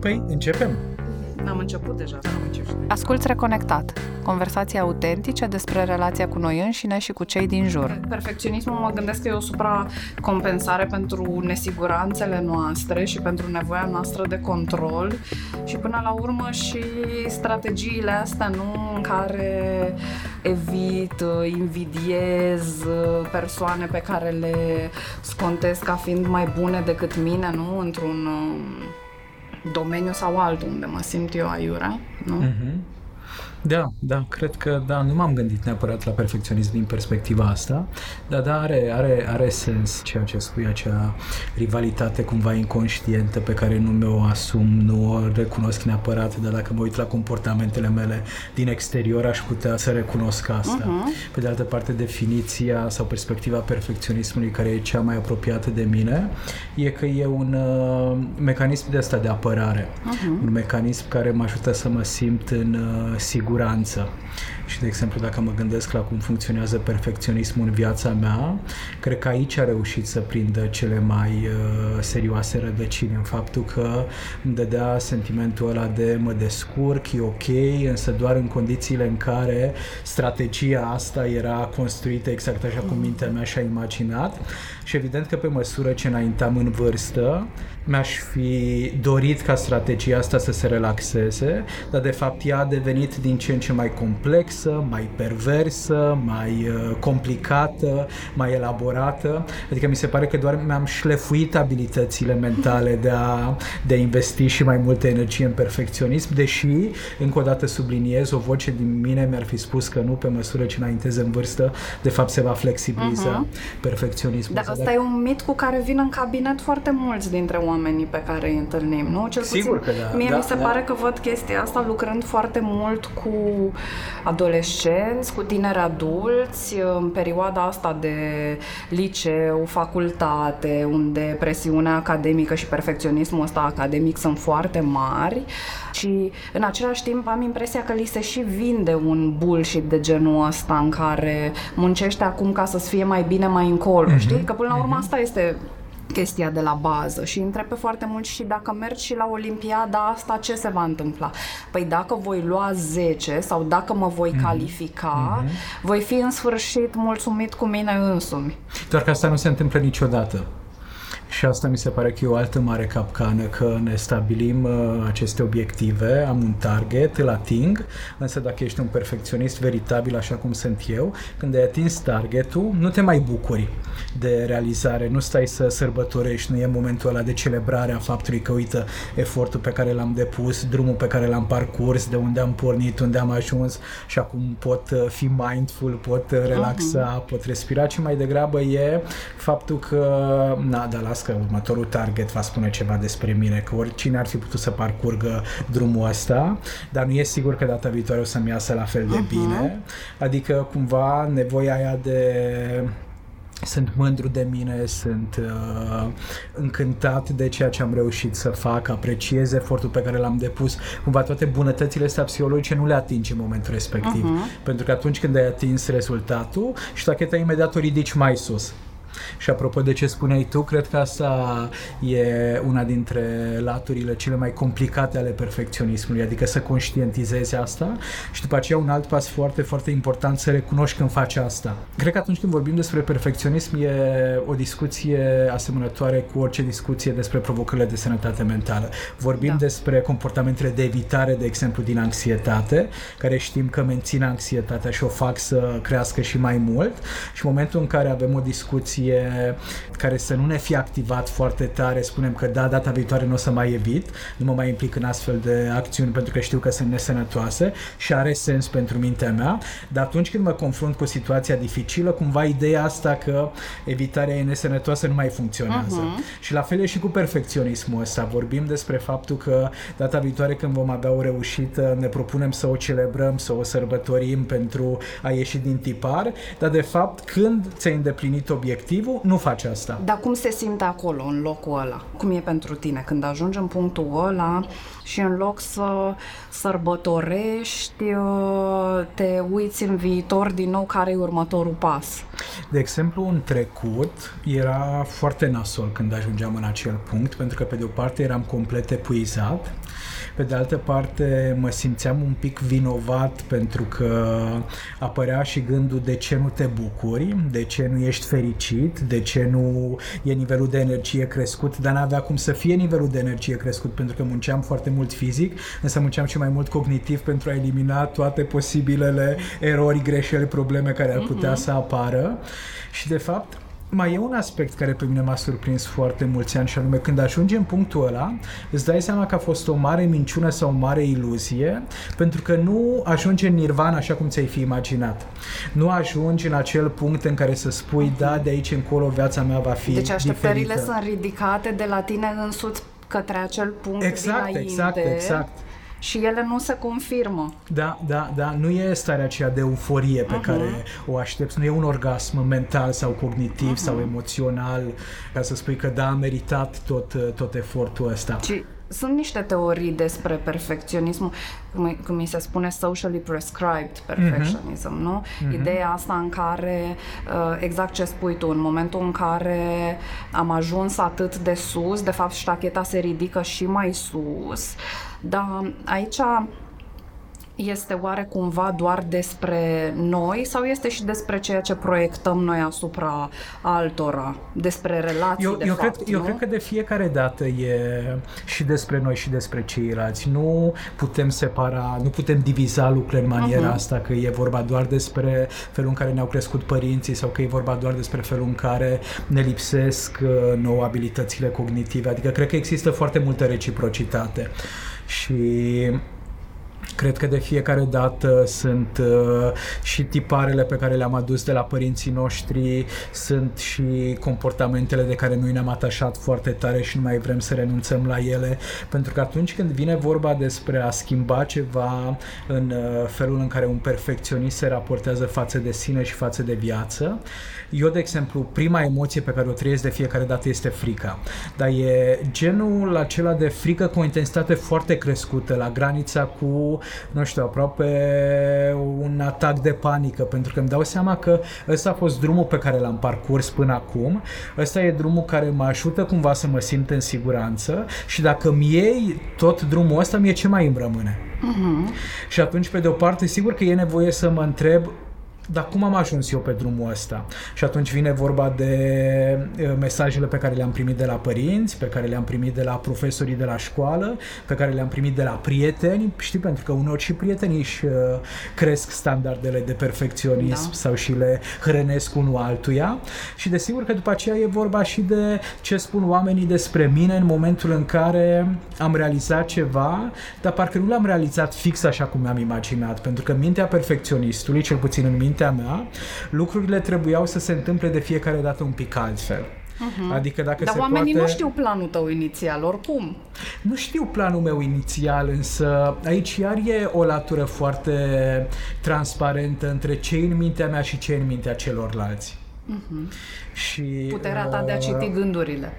Păi, începem! N-am început deja, am început. Asculți Reconectat, conversații autentice despre relația cu noi înșine și cu cei din jur. Perfecționismul mă gândesc că e o supracompensare pentru nesiguranțele noastre și pentru nevoia noastră de control și până la urmă și strategiile astea, nu, în care evit, invidiez persoane pe care le scontesc ca fiind mai bune decât mine, nu, într-un domeniu sau altul unde mă simt eu aiurea, nu? Mm-hmm. Da, da, cred că da, nu m-am gândit neapărat la perfecționism din perspectiva asta, dar da, are, are, are sens ceea ce spui, acea rivalitate cumva inconștientă pe care nu mi-o asum, nu o recunosc neapărat, dar dacă mă uit la comportamentele mele din exterior, aș putea să recunosc asta. Uh-huh. Pe de altă parte, definiția sau perspectiva perfecționismului care e cea mai apropiată de mine e că e un uh, mecanism de asta de apărare, uh-huh. un mecanism care mă ajută să mă simt în uh, sigur siguranță. Și, de exemplu, dacă mă gândesc la cum funcționează perfecționismul în viața mea, cred că aici a reușit să prindă cele mai uh, serioase rădăcini în faptul că îmi dădea sentimentul ăla de mă descurc, e ok, însă doar în condițiile în care strategia asta era construită exact așa cum mintea mea și-a imaginat și evident că pe măsură ce înaintam în vârstă, mi-aș fi dorit ca strategia asta să se relaxeze, dar de fapt ea a devenit din ce în ce mai complexă, mai perversă, mai uh, complicată, mai elaborată. Adică mi se pare că doar mi-am șlefuit abilitățile mentale de a, de a investi și mai multă energie în perfecționism, deși, încă o dată subliniez, o voce din mine mi-ar fi spus că nu pe măsură ce înaintez în vârstă, de fapt se va flexibiliza uh-huh. perfecționismul. Da, asta e un mit cu care vin în cabinet foarte mulți dintre oamenii pe care îi întâlnim, nu? Cel puțin, Sigur că da. Mie da, mi se da. pare că văd chestia asta lucrând foarte mult cu adolescenți, cu tineri adulți, în perioada asta de liceu, facultate, unde presiunea academică și perfecționismul ăsta academic sunt foarte mari și în același timp am impresia că li se și vinde un bullshit de genul ăsta în care muncește acum ca să-ți fie mai bine mai încolo, mm-hmm. știi? Că până la urmă mhm. asta este chestia de la bază și întreb pe foarte mult și dacă mergi și la Olimpiada asta, ce se va întâmpla? Păi dacă voi lua 10 sau dacă mă voi mm-hmm. califica, mm-hmm. voi fi în sfârșit mulțumit cu mine însumi. Doar că asta nu se întâmplă niciodată. Și asta mi se pare că e o altă mare capcană, că ne stabilim uh, aceste obiective, am un target, îl ating, însă dacă ești un perfecționist veritabil așa cum sunt eu, când ai atins targetul, nu te mai bucuri de realizare, nu stai să sărbătorești, nu e momentul ăla de celebrare a faptului că, uite, efortul pe care l-am depus, drumul pe care l-am parcurs, de unde am pornit, unde am ajuns și acum pot uh, fi mindful, pot uh, relaxa, uh-huh. pot respira, ci mai degrabă e faptul că, na, dar las că următorul target va spune ceva despre mine, că oricine ar fi putut să parcurgă drumul ăsta, dar nu e sigur că data viitoare o să-mi iasă la fel de uh-huh. bine. Adică cumva nevoia aia de sunt mândru de mine, sunt uh, încântat de ceea ce am reușit să fac, apreciez efortul pe care l-am depus. Cumva toate bunătățile astea psihologice nu le atingi în momentul respectiv. Uh-huh. Pentru că atunci când ai atins rezultatul, ștacheta imediat o ridici mai sus. Și apropo de ce spuneai tu, cred că asta e una dintre laturile cele mai complicate ale perfecționismului, adică să conștientizezi asta și după aceea un alt pas foarte, foarte important să recunoști când faci asta. Cred că atunci când vorbim despre perfecționism e o discuție asemănătoare cu orice discuție despre provocările de sănătate mentală. Vorbim da. despre comportamentele de evitare, de exemplu, din anxietate, care știm că mențin anxietatea și o fac să crească și mai mult și în momentul în care avem o discuție fie, care să nu ne fie activat foarte tare, spunem că da, data viitoare nu o să mai evit, nu mă mai implic în astfel de acțiuni pentru că știu că sunt nesănătoase și are sens pentru mintea mea, dar atunci când mă confrunt cu o situația dificilă, cumva ideea asta că evitarea e nesănătoasă nu mai funcționează. Uh-huh. Și la fel e și cu perfecționismul ăsta. Vorbim despre faptul că data viitoare când vom avea o reușită, ne propunem să o celebrăm, să o sărbătorim pentru a ieși din tipar, dar de fapt când ți-ai îndeplinit obiectivul obiectivul, nu faci asta. Dar cum se simte acolo, în locul ăla? Cum e pentru tine când ajungi în punctul ăla și în loc să sărbătorești, uh, te uiți în viitor din nou care e următorul pas? De exemplu, în trecut era foarte nasol când ajungeam în acel punct, pentru că pe de o parte eram complet epuizat, pe de altă parte mă simțeam un pic vinovat pentru că apărea și gândul de ce nu te bucuri, de ce nu ești fericit, de ce nu e nivelul de energie crescut, dar n-avea cum să fie nivelul de energie crescut pentru că munceam foarte mult fizic, însă munceam și mai mult cognitiv pentru a elimina toate posibilele erori, greșeli, probleme care ar putea uh-huh. să apară. Și de fapt, mai e un aspect care pe mine m-a surprins foarte mulți ani și anume când ajungi în punctul ăla îți dai seama că a fost o mare minciună sau o mare iluzie pentru că nu ajungi în nirvana așa cum ți-ai fi imaginat. Nu ajungi în acel punct în care să spui da, de aici încolo viața mea va fi Deci așteptările diferită. sunt ridicate de la tine însuți către acel punct Exact, dinainte. exact, exact și ele nu se confirmă. Da, da, da, nu e starea aceea de euforie pe uh-huh. care o aștepți, nu e un orgasm mental sau cognitiv uh-huh. sau emoțional ca să spui că da, a meritat tot, tot efortul ăsta. Ci sunt niște teorii despre perfecționismul, cum, cum mi se spune socially prescribed perfectionism, uh-huh. nu? Uh-huh. Ideea asta în care, uh, exact ce spui tu, în momentul în care am ajuns atât de sus, de fapt ștacheta se ridică și mai sus, dar aici este oare cumva doar despre noi sau este și despre ceea ce proiectăm noi asupra altora, despre relații eu, de eu fapt, cred, nu? Eu cred că de fiecare dată e și despre noi și despre ceilalți. Nu putem separa, nu putem diviza lucrurile în maniera uh-huh. asta, că e vorba doar despre felul în care ne-au crescut părinții sau că e vorba doar despre felul în care ne lipsesc uh, nouă abilitățile cognitive. Adică cred că există foarte multă reciprocitate. Și Cred că de fiecare dată sunt uh, și tiparele pe care le-am adus de la părinții noștri, sunt și comportamentele de care noi ne-am atașat foarte tare și nu mai vrem să renunțăm la ele, pentru că atunci când vine vorba despre a schimba ceva în uh, felul în care un perfecționist se raportează față de sine și față de viață, eu, de exemplu, prima emoție pe care o trăiesc de fiecare dată este frica. Dar e genul acela de frică cu o intensitate foarte crescută, la granița cu, nu știu, aproape un atac de panică, pentru că îmi dau seama că ăsta a fost drumul pe care l-am parcurs până acum, ăsta e drumul care mă ajută cumva să mă simt în siguranță și dacă mi iei tot drumul ăsta, mie ce mai îmi rămâne? Uh-huh. Și atunci, pe de o parte, sigur că e nevoie să mă întreb dar cum am ajuns eu pe drumul ăsta? Și atunci vine vorba de mesajele pe care le-am primit de la părinți, pe care le-am primit de la profesorii de la școală, pe care le-am primit de la prieteni, știi, pentru că uneori și prietenii își cresc standardele de perfecționism da. sau și le hrănesc unul altuia și desigur că după aceea e vorba și de ce spun oamenii despre mine în momentul în care am realizat ceva, dar parcă nu l-am realizat fix așa cum mi-am imaginat, pentru că mintea perfecționistului, cel puțin în minte, mintea mea, lucrurile trebuiau să se întâmple de fiecare dată un pic altfel. Uh-huh. Adică dacă Dar se oamenii poate... nu știu planul tău inițial, oricum. Nu știu planul meu inițial, însă aici iar e o latură foarte transparentă între ce în mintea mea și ce în mintea celorlalți. Uh-huh. Și, Puterea ta de a citi gândurile.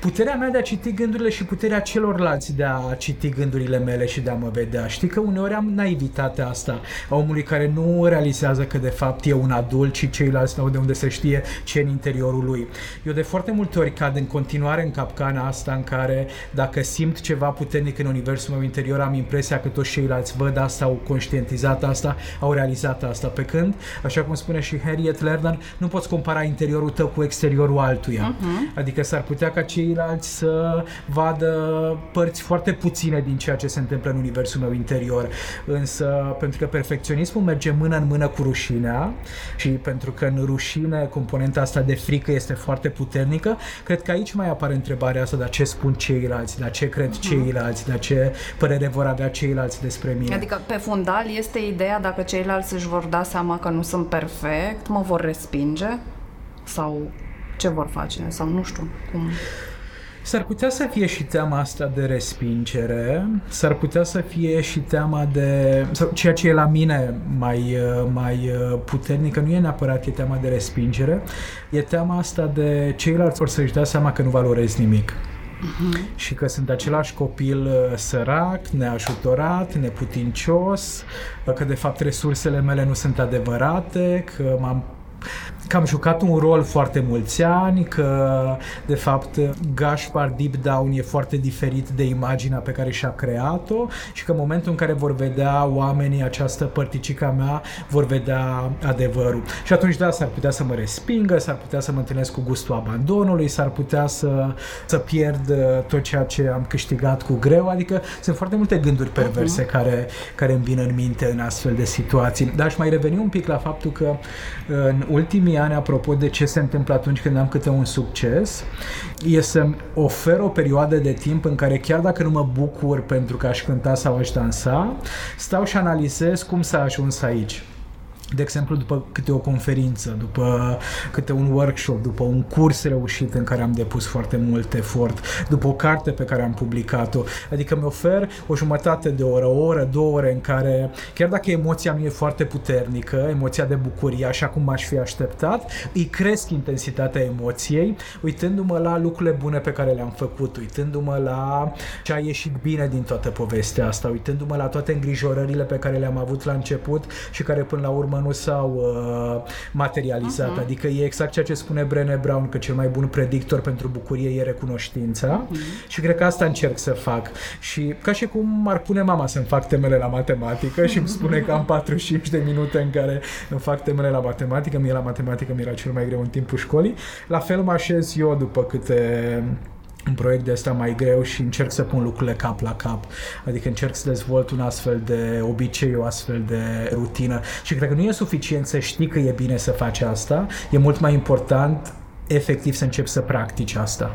Puterea mea de a citi gândurile și puterea celorlalți de a citi gândurile mele și de a mă vedea. Știi că uneori am naivitatea asta a omului care nu realizează că de fapt e un adult și ceilalți nu au de unde să știe ce în interiorul lui. Eu de foarte multe ori cad în continuare în capcana asta în care dacă simt ceva puternic în universul meu interior am impresia că toți ceilalți văd asta, au conștientizat asta, au realizat asta. Pe când, așa cum spune și Harriet Lerner, nu poți compara interiorul tău cu exteriorul altuia. Uh-huh. Adică s-ar putea ca ceilalți să vadă părți foarte puține din ceea ce se întâmplă în universul meu interior. Însă, pentru că perfecționismul merge mână în mână cu rușinea și pentru că în rușine componenta asta de frică este foarte puternică, cred că aici mai apare întrebarea asta, dar ce spun ceilalți, dar ce cred uh-huh. ceilalți, dar ce părere vor avea ceilalți despre mine. Adică, pe fundal, este ideea dacă ceilalți își vor da seama că nu sunt perfect, mă vor respinge? Sau ce vor face? Sau nu știu cum... S-ar putea să fie și teama asta de respingere, s-ar putea să fie și teama de... sau ceea ce e la mine mai, mai puternică, nu e neapărat e teama de respingere, e teama asta de ceilalți vor să-și dea seama că nu valorezi nimic. Uh-huh. Și că sunt același copil uh, sărac, neajutorat, neputincios, că de fapt resursele mele nu sunt adevărate, că m-am că am jucat un rol foarte mulți ani, că de fapt Gaspar Deep Down e foarte diferit de imaginea pe care și-a creat-o și că în momentul în care vor vedea oamenii această părticica mea, vor vedea adevărul. Și atunci da, s-ar putea să mă respingă, s-ar putea să mă întâlnesc cu gustul abandonului, s-ar putea să, să pierd uh, tot ceea ce am câștigat cu greu, adică sunt foarte multe gânduri perverse uh-huh. care, care îmi vin în minte în astfel de situații. Dar aș mai reveni un pic la faptul că în ultimii ani, apropo de ce se întâmplă atunci când am câte un succes, e să-mi ofer o perioadă de timp în care chiar dacă nu mă bucur pentru că aș cânta sau aș dansa, stau și analizez cum s-a ajuns aici de exemplu, după câte o conferință, după câte un workshop, după un curs reușit în care am depus foarte mult efort, după o carte pe care am publicat-o. Adică mi ofer o jumătate de oră, o oră, două ore în care, chiar dacă emoția nu e foarte puternică, emoția de bucurie, așa cum aș fi așteptat, îi cresc intensitatea emoției, uitându-mă la lucrurile bune pe care le-am făcut, uitându-mă la ce a ieșit bine din toată povestea asta, uitându-mă la toate îngrijorările pe care le-am avut la început și care până la urmă nu s-au uh, materializat. Uh-huh. Adică e exact ceea ce spune Brené Brown, că cel mai bun predictor pentru bucurie e recunoștința uh-huh. și cred că asta încerc să fac. Și ca și cum ar pune mama să-mi fac temele la matematică și îmi spune că am 45 de minute în care îmi fac temele la matematică, mie la matematică mi era cel mai greu în timpul școlii, la fel mă așez eu după câte un proiect de asta mai greu și încerc să pun lucrurile cap la cap. Adică încerc să dezvolt un astfel de obicei, o astfel de rutină. Și cred că nu e suficient să știi că e bine să faci asta, e mult mai important efectiv să începi să practici asta.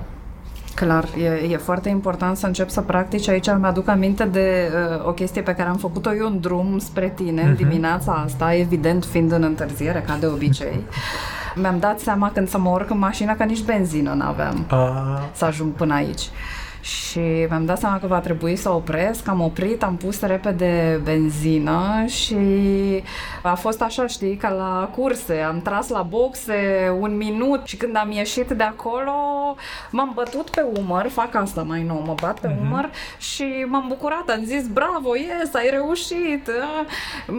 Clar, e, e foarte important să încep să practici. Aici îmi aduc aminte de uh, o chestie pe care am făcut-o eu în drum spre tine uh-huh. dimineața asta, evident fiind în întârziere, ca de obicei. Mi-am dat seama când să mă urc în mașină că nici benzină n-aveam uh. să ajung până aici și mi-am dat seama că va trebui să opresc, am oprit, am pus repede benzină și a fost așa, știi, ca la curse, am tras la boxe un minut și când am ieșit de acolo m-am bătut pe umăr, fac asta mai nou, mă bat pe uh-huh. umăr și m-am bucurat, am zis bravo, yes, ai reușit.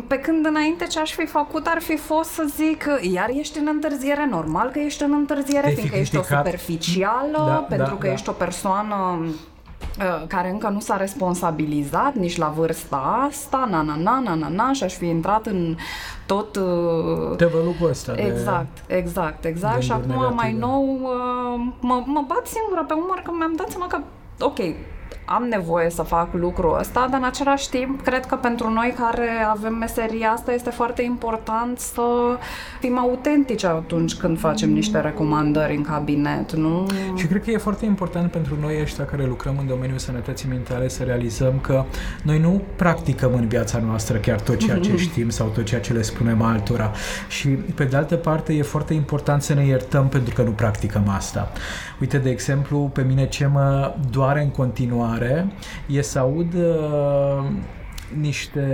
Pe când înainte ce aș fi făcut ar fi fost să zic, iar ești în întârziere, normal că ești în întârziere, fiindcă ești o superficială, da, pentru da, că da. ești o persoană Uh, care încă nu s-a responsabilizat nici la vârsta asta, na, na, na, na, na, na, și aș fi intrat în tot... Uh, Tevălugul ăsta Exact, de, exact, exact. Și acum mai nou uh, mă, mă bat singură pe umăr că mi-am dat seama că, ok, am nevoie să fac lucrul ăsta, dar în același timp cred că pentru noi care avem meseria asta este foarte important să fim autentici atunci când facem niște recomandări în cabinet, nu? Și cred că e foarte important pentru noi ăștia care lucrăm în domeniul sănătății mentale să realizăm că noi nu practicăm în viața noastră chiar tot ceea ce știm sau tot ceea ce le spunem altora. Și pe de altă parte e foarte important să ne iertăm pentru că nu practicăm asta. Uite, de exemplu, pe mine ce mă doare în continuare e să aud uh, niște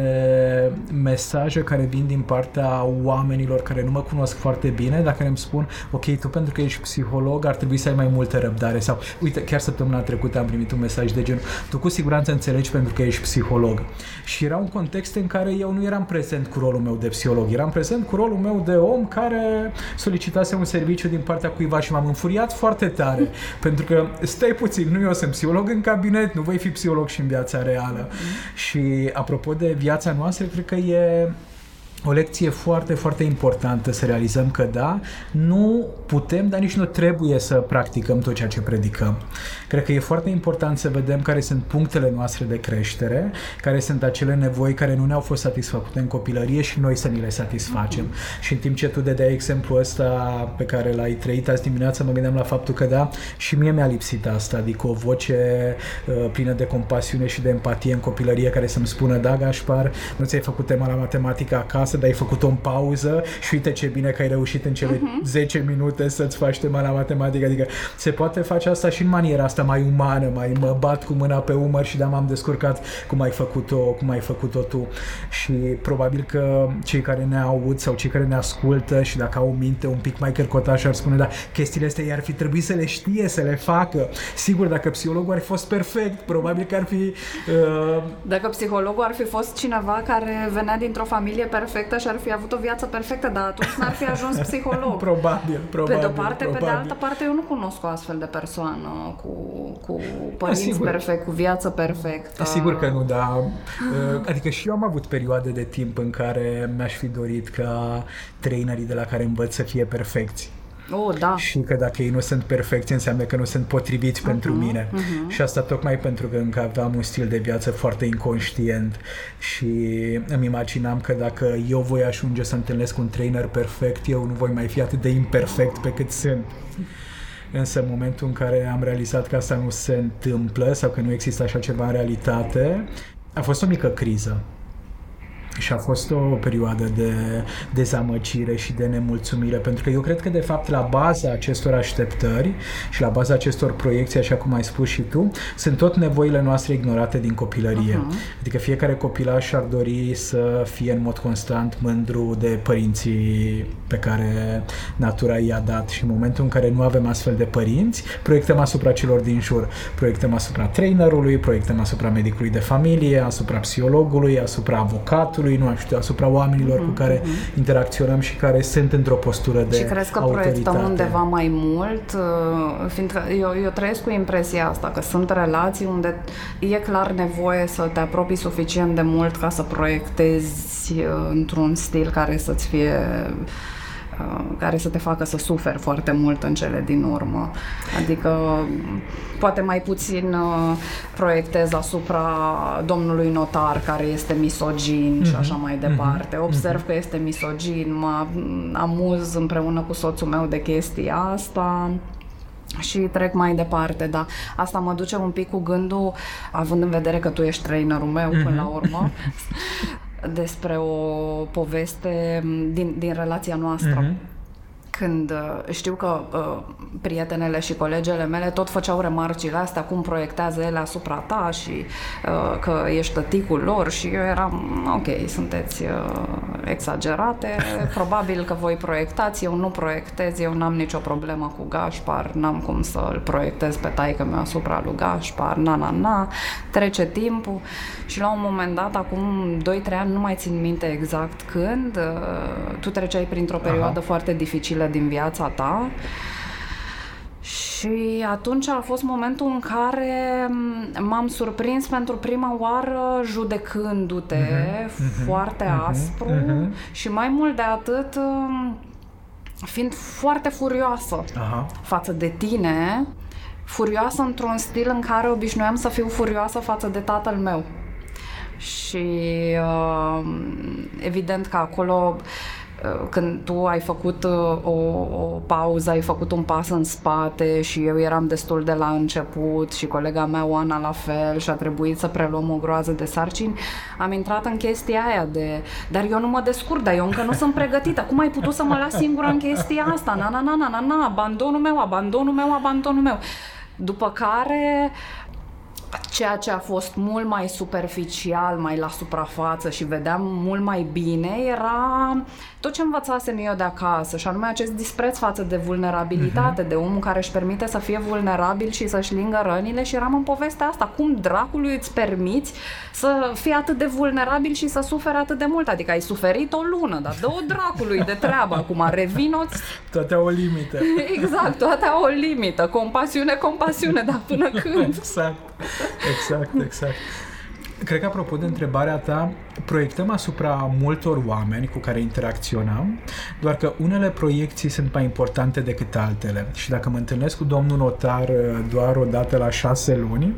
mesaje care vin din partea oamenilor care nu mă cunosc foarte bine, dacă îmi spun, ok, tu pentru că ești psiholog ar trebui să ai mai multă răbdare sau, uite, chiar săptămâna trecută am primit un mesaj de genul, tu cu siguranță înțelegi pentru că ești psiholog. Și era un context în care eu nu eram prezent cu rolul meu de psiholog, eram prezent cu rolul meu de om care solicitase un serviciu din partea cuiva și m-am înfuriat foarte tare, pentru că stai puțin, nu eu sunt psiholog în cabinet, nu voi fi psiholog și în viața reală. Mm. Și apropo de viața noastră, cred că e o lecție foarte, foarte importantă să realizăm că da, nu putem, dar nici nu trebuie să practicăm tot ceea ce predicăm. Cred că e foarte important să vedem care sunt punctele noastre de creștere, care sunt acele nevoi care nu ne-au fost satisfăcute în copilărie și noi să ni le satisfacem. Uh-huh. Și în timp ce tu dădeai exemplu ăsta pe care l-ai trăit azi dimineața, mă gândeam la faptul că da, și mie mi-a lipsit asta, adică o voce uh, plină de compasiune și de empatie în copilărie care să-mi spună, da, Gașpar, nu ți-ai făcut tema la matematică acasă, frumoasă, dar ai făcut-o în pauză și uite ce bine că ai reușit în cele uh-huh. 10 minute să-ți faci tema la matematică. Adică se poate face asta și în maniera asta mai umană, mai mă bat cu mâna pe umăr și da, m-am descurcat cum ai făcut-o, cum ai făcut-o tu. Și probabil că cei care ne aud sau cei care ne ascultă și dacă au minte un pic mai cărcotaș ar spune, da, chestiile astea i-ar fi trebuit să le știe, să le facă. Sigur, dacă psihologul ar fi fost perfect, probabil că ar fi... Uh... Dacă psihologul ar fi fost cineva care venea dintr-o familie perfectă și ar fi avut o viață perfectă, dar atunci n-ar fi ajuns psiholog. probabil, probabil. Pe de-o parte, probabil. pe de altă parte, eu nu cunosc o astfel de persoană cu, cu părinți da, perfect, cu viață perfectă. Sigur că nu, dar uh, adică și eu am avut perioade de timp în care mi-aș fi dorit ca trainerii de la care învăț să fie perfecți. Oh, da. Și că dacă ei nu sunt perfecți, înseamnă că nu sunt potriviți uh-huh, pentru mine. Uh-huh. Și asta tocmai pentru că încă aveam un stil de viață foarte inconștient și îmi imaginam că dacă eu voi ajunge să întâlnesc un trainer perfect, eu nu voi mai fi atât de imperfect pe cât sunt. Însă în momentul în care am realizat că asta nu se întâmplă sau că nu există așa ceva în realitate, a fost o mică criză și a fost o perioadă de dezamăgire și de nemulțumire, pentru că eu cred că, de fapt, la baza acestor așteptări și la baza acestor proiecții, așa cum ai spus și tu, sunt tot nevoile noastre ignorate din copilărie. Uh-huh. Adică fiecare copilaș ar dori să fie în mod constant mândru de părinții pe care natura i-a dat și în momentul în care nu avem astfel de părinți, proiectăm asupra celor din jur. Proiectăm asupra trainerului, proiectăm asupra medicului de familie, asupra psihologului, asupra avocatului, statului, nu știu, asupra oamenilor mm-hmm. cu care mm-hmm. interacționăm și care sunt într-o postură de Și crezi că autoritate. proiectăm undeva mai mult? Uh, fiindcă eu, eu trăiesc cu impresia asta, că sunt relații unde e clar nevoie să te apropii suficient de mult ca să proiectezi uh, într-un stil care să-ți fie Uh, care să te facă să suferi foarte mult în cele din urmă. Adică poate mai puțin uh, proiectez asupra domnului notar care este misogin mm-hmm. și așa mai mhm. departe. Observ mm-hmm. că este misogin, mă amuz împreună cu soțul meu de chestia asta și trec mai departe, da. Asta mă duce un pic cu gândul, având în vedere că tu ești trainerul meu mm-hmm. până la urmă, despre o poveste din, din relația noastră. Mm-hmm când uh, știu că uh, prietenele și colegele mele tot făceau remarcile astea, cum proiectează ele asupra ta și uh, că ești tăticul lor și eu eram, ok, sunteți uh, exagerate, probabil că voi proiectați, eu nu proiectez, eu n-am nicio problemă cu Gașpar, n-am cum să-l proiectez pe taică meu asupra lui Gașpar, na, na, na, trece timpul și la un moment dat, acum 2-3 ani, nu mai țin minte exact când, uh, tu treceai printr-o perioadă Aha. foarte dificilă din viața ta. Și atunci a fost momentul în care m-am surprins pentru prima oară judecându-te uh-huh, foarte uh-huh, aspru uh-huh. și mai mult de atât um, fiind foarte furioasă uh-huh. față de tine, furioasă într-un stil în care obișnuiam să fiu furioasă față de tatăl meu. Și uh, evident că acolo Uh, când tu ai făcut uh, o, o pauză, ai făcut un pas în spate și eu eram destul de la început și colega mea, Oana, la fel și a trebuit să preluăm o groază de sarcini, am intrat în chestia aia de dar eu nu mă descurc, dar eu încă nu sunt pregătită. Cum ai putut să mă las singură în chestia asta? Na, na, na, na, na, na, abandonul meu, abandonul meu, abandonul meu. După care ceea ce a fost mult mai superficial, mai la suprafață și vedeam mult mai bine era tot ce învățasem eu de acasă și anume acest dispreț față de vulnerabilitate, uh-huh. de omul care își permite să fie vulnerabil și să-și lingă rănile și eram în povestea asta. Cum dracului îți permiți să fii atât de vulnerabil și să suferi atât de mult? Adică ai suferit o lună, dar dă-o dracului de treabă acum, revinoți. Toate au o limită. Exact, toate au o limită. Compasiune, compasiune, dar până când? Exact, exact, exact. Cred că, apropo de întrebarea ta, proiectăm asupra multor oameni cu care interacționăm, doar că unele proiecții sunt mai importante decât altele și dacă mă întâlnesc cu domnul notar uh, doar o dată la șase luni,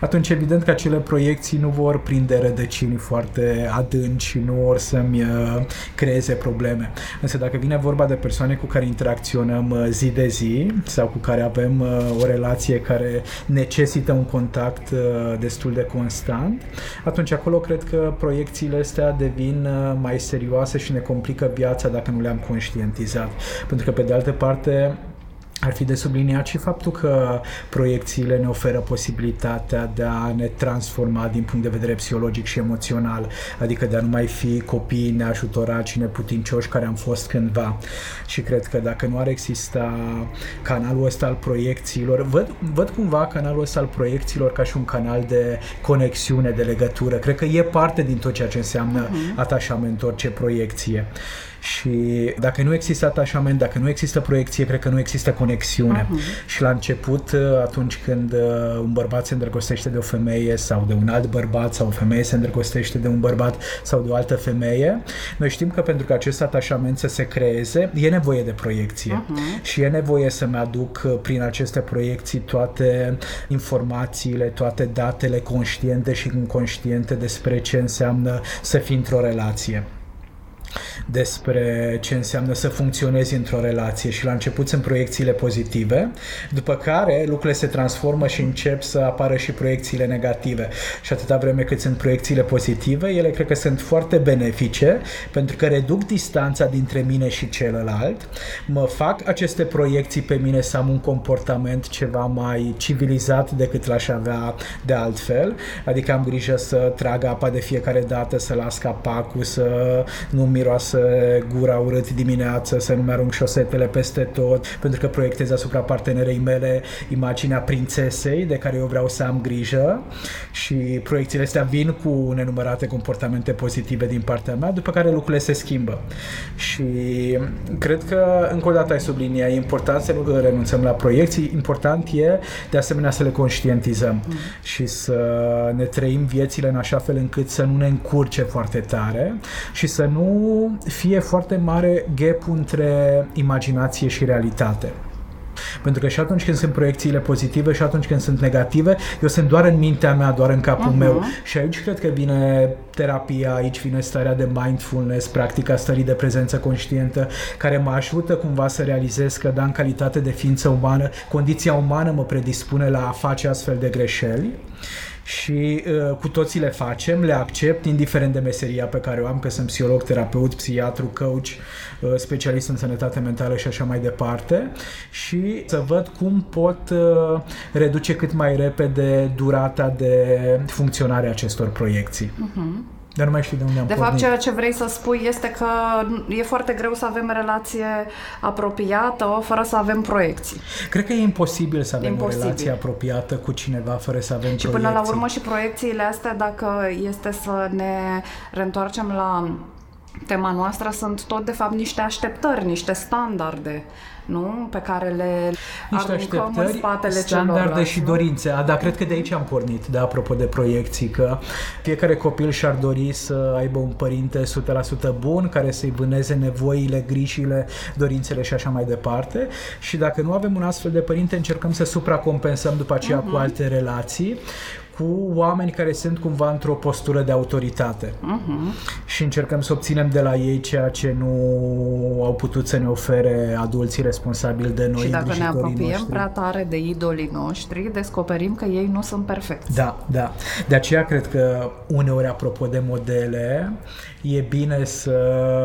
atunci evident că acele proiecții nu vor prinde rădăcini foarte adânci și nu vor să-mi uh, creeze probleme. Însă dacă vine vorba de persoane cu care interacționăm uh, zi de zi sau cu care avem o relație care necesită un contact destul de constant, atunci acolo cred că proiecțiile astea devin mai serioase și ne complică viața dacă nu le-am conștientizat. Pentru că, pe de altă parte, ar fi de subliniat și faptul că proiecțiile ne oferă posibilitatea de a ne transforma din punct de vedere psihologic și emoțional, adică de a nu mai fi copii neajutorați și neputincioși care am fost cândva. Și cred că dacă nu ar exista canalul ăsta al proiecțiilor, văd, văd cumva canalul ăsta al proiecțiilor ca și un canal de conexiune, de legătură. Cred că e parte din tot ceea ce înseamnă uh-huh. atașament, orice proiecție. Și dacă nu există atașament, dacă nu există proiecție, cred că nu există conexiune. Uh-huh. Și la început, uh, atunci când uh, un bărbat se îndrăgostește de o femeie sau de un alt bărbat sau o femeie se îndrăgostește de un bărbat sau de o altă femeie, noi știm că pentru că acest atașament să se creeze, e nevoie de proiecție. Uh-huh. Și e nevoie să-mi aduc uh, prin aceste proiecții toate informațiile, toate datele conștiente și inconștiente despre ce înseamnă să fii într-o relație despre ce înseamnă să funcționezi într-o relație și la început sunt proiecțiile pozitive, după care lucrurile se transformă și încep să apară și proiecțiile negative. Și atâta vreme cât sunt proiecțiile pozitive, ele cred că sunt foarte benefice pentru că reduc distanța dintre mine și celălalt, mă fac aceste proiecții pe mine să am un comportament ceva mai civilizat decât l-aș avea de altfel, adică am grijă să trag apa de fiecare dată, să las capacul, să nu miroasă gura urât dimineață, să nu-mi arunc șosetele peste tot, pentru că proiectez asupra partenerei mele imaginea prințesei de care eu vreau să am grijă și proiecțiile astea vin cu nenumărate comportamente pozitive din partea mea, după care lucrurile se schimbă. Și cred că, încă o dată ai sublinia, e important să nu renunțăm la proiecții, important e de asemenea să le conștientizăm mm. și să ne trăim viețile în așa fel încât să nu ne încurce foarte tare și să nu fie foarte mare gap între imaginație și realitate. Pentru că și atunci când sunt proiecțiile pozitive și atunci când sunt negative, eu sunt doar în mintea mea, doar în capul uh-huh. meu. Și aici cred că vine terapia, aici vine starea de mindfulness, practica stării de prezență conștientă, care mă ajută cumva să realizez că, da, în calitate de ființă umană, condiția umană mă predispune la a face astfel de greșeli și uh, cu toții le facem, le accept, indiferent de meseria pe care o am, că sunt psiholog, terapeut, psihiatru, coach, uh, specialist în sănătate mentală și așa mai departe și să văd cum pot uh, reduce cât mai repede durata de funcționare a acestor proiecții. Uh-huh. Dar nu mai știu de unde am De pornit. fapt, ceea ce vrei să spui este că e foarte greu să avem relație apropiată fără să avem proiecții. Cred că e imposibil să avem imposibil. o relație apropiată cu cineva fără să avem și proiecții. până la urmă și proiecțiile astea, dacă este să ne reîntoarcem la tema noastră, sunt tot de fapt niște așteptări, niște standarde nu? pe care le Niște aruncăm în spatele standarde celorlalți, și dorințe. A, da, cred că de aici am pornit, de apropo de proiecții, că fiecare copil și-ar dori să aibă un părinte 100% bun, care să-i vâneze nevoile, grijile, dorințele și așa mai departe. Și dacă nu avem un astfel de părinte, încercăm să supracompensăm după aceea uh-huh. cu mhm. alte relații cu oameni care sunt cumva într-o postură de autoritate uh-huh. și încercăm să obținem de la ei ceea ce nu au putut să ne ofere adulții responsabili de noi. Și dacă ne apropiem noștri. prea tare de idolii noștri, descoperim că ei nu sunt perfecți. Da, da. De aceea cred că uneori, apropo de modele, e bine să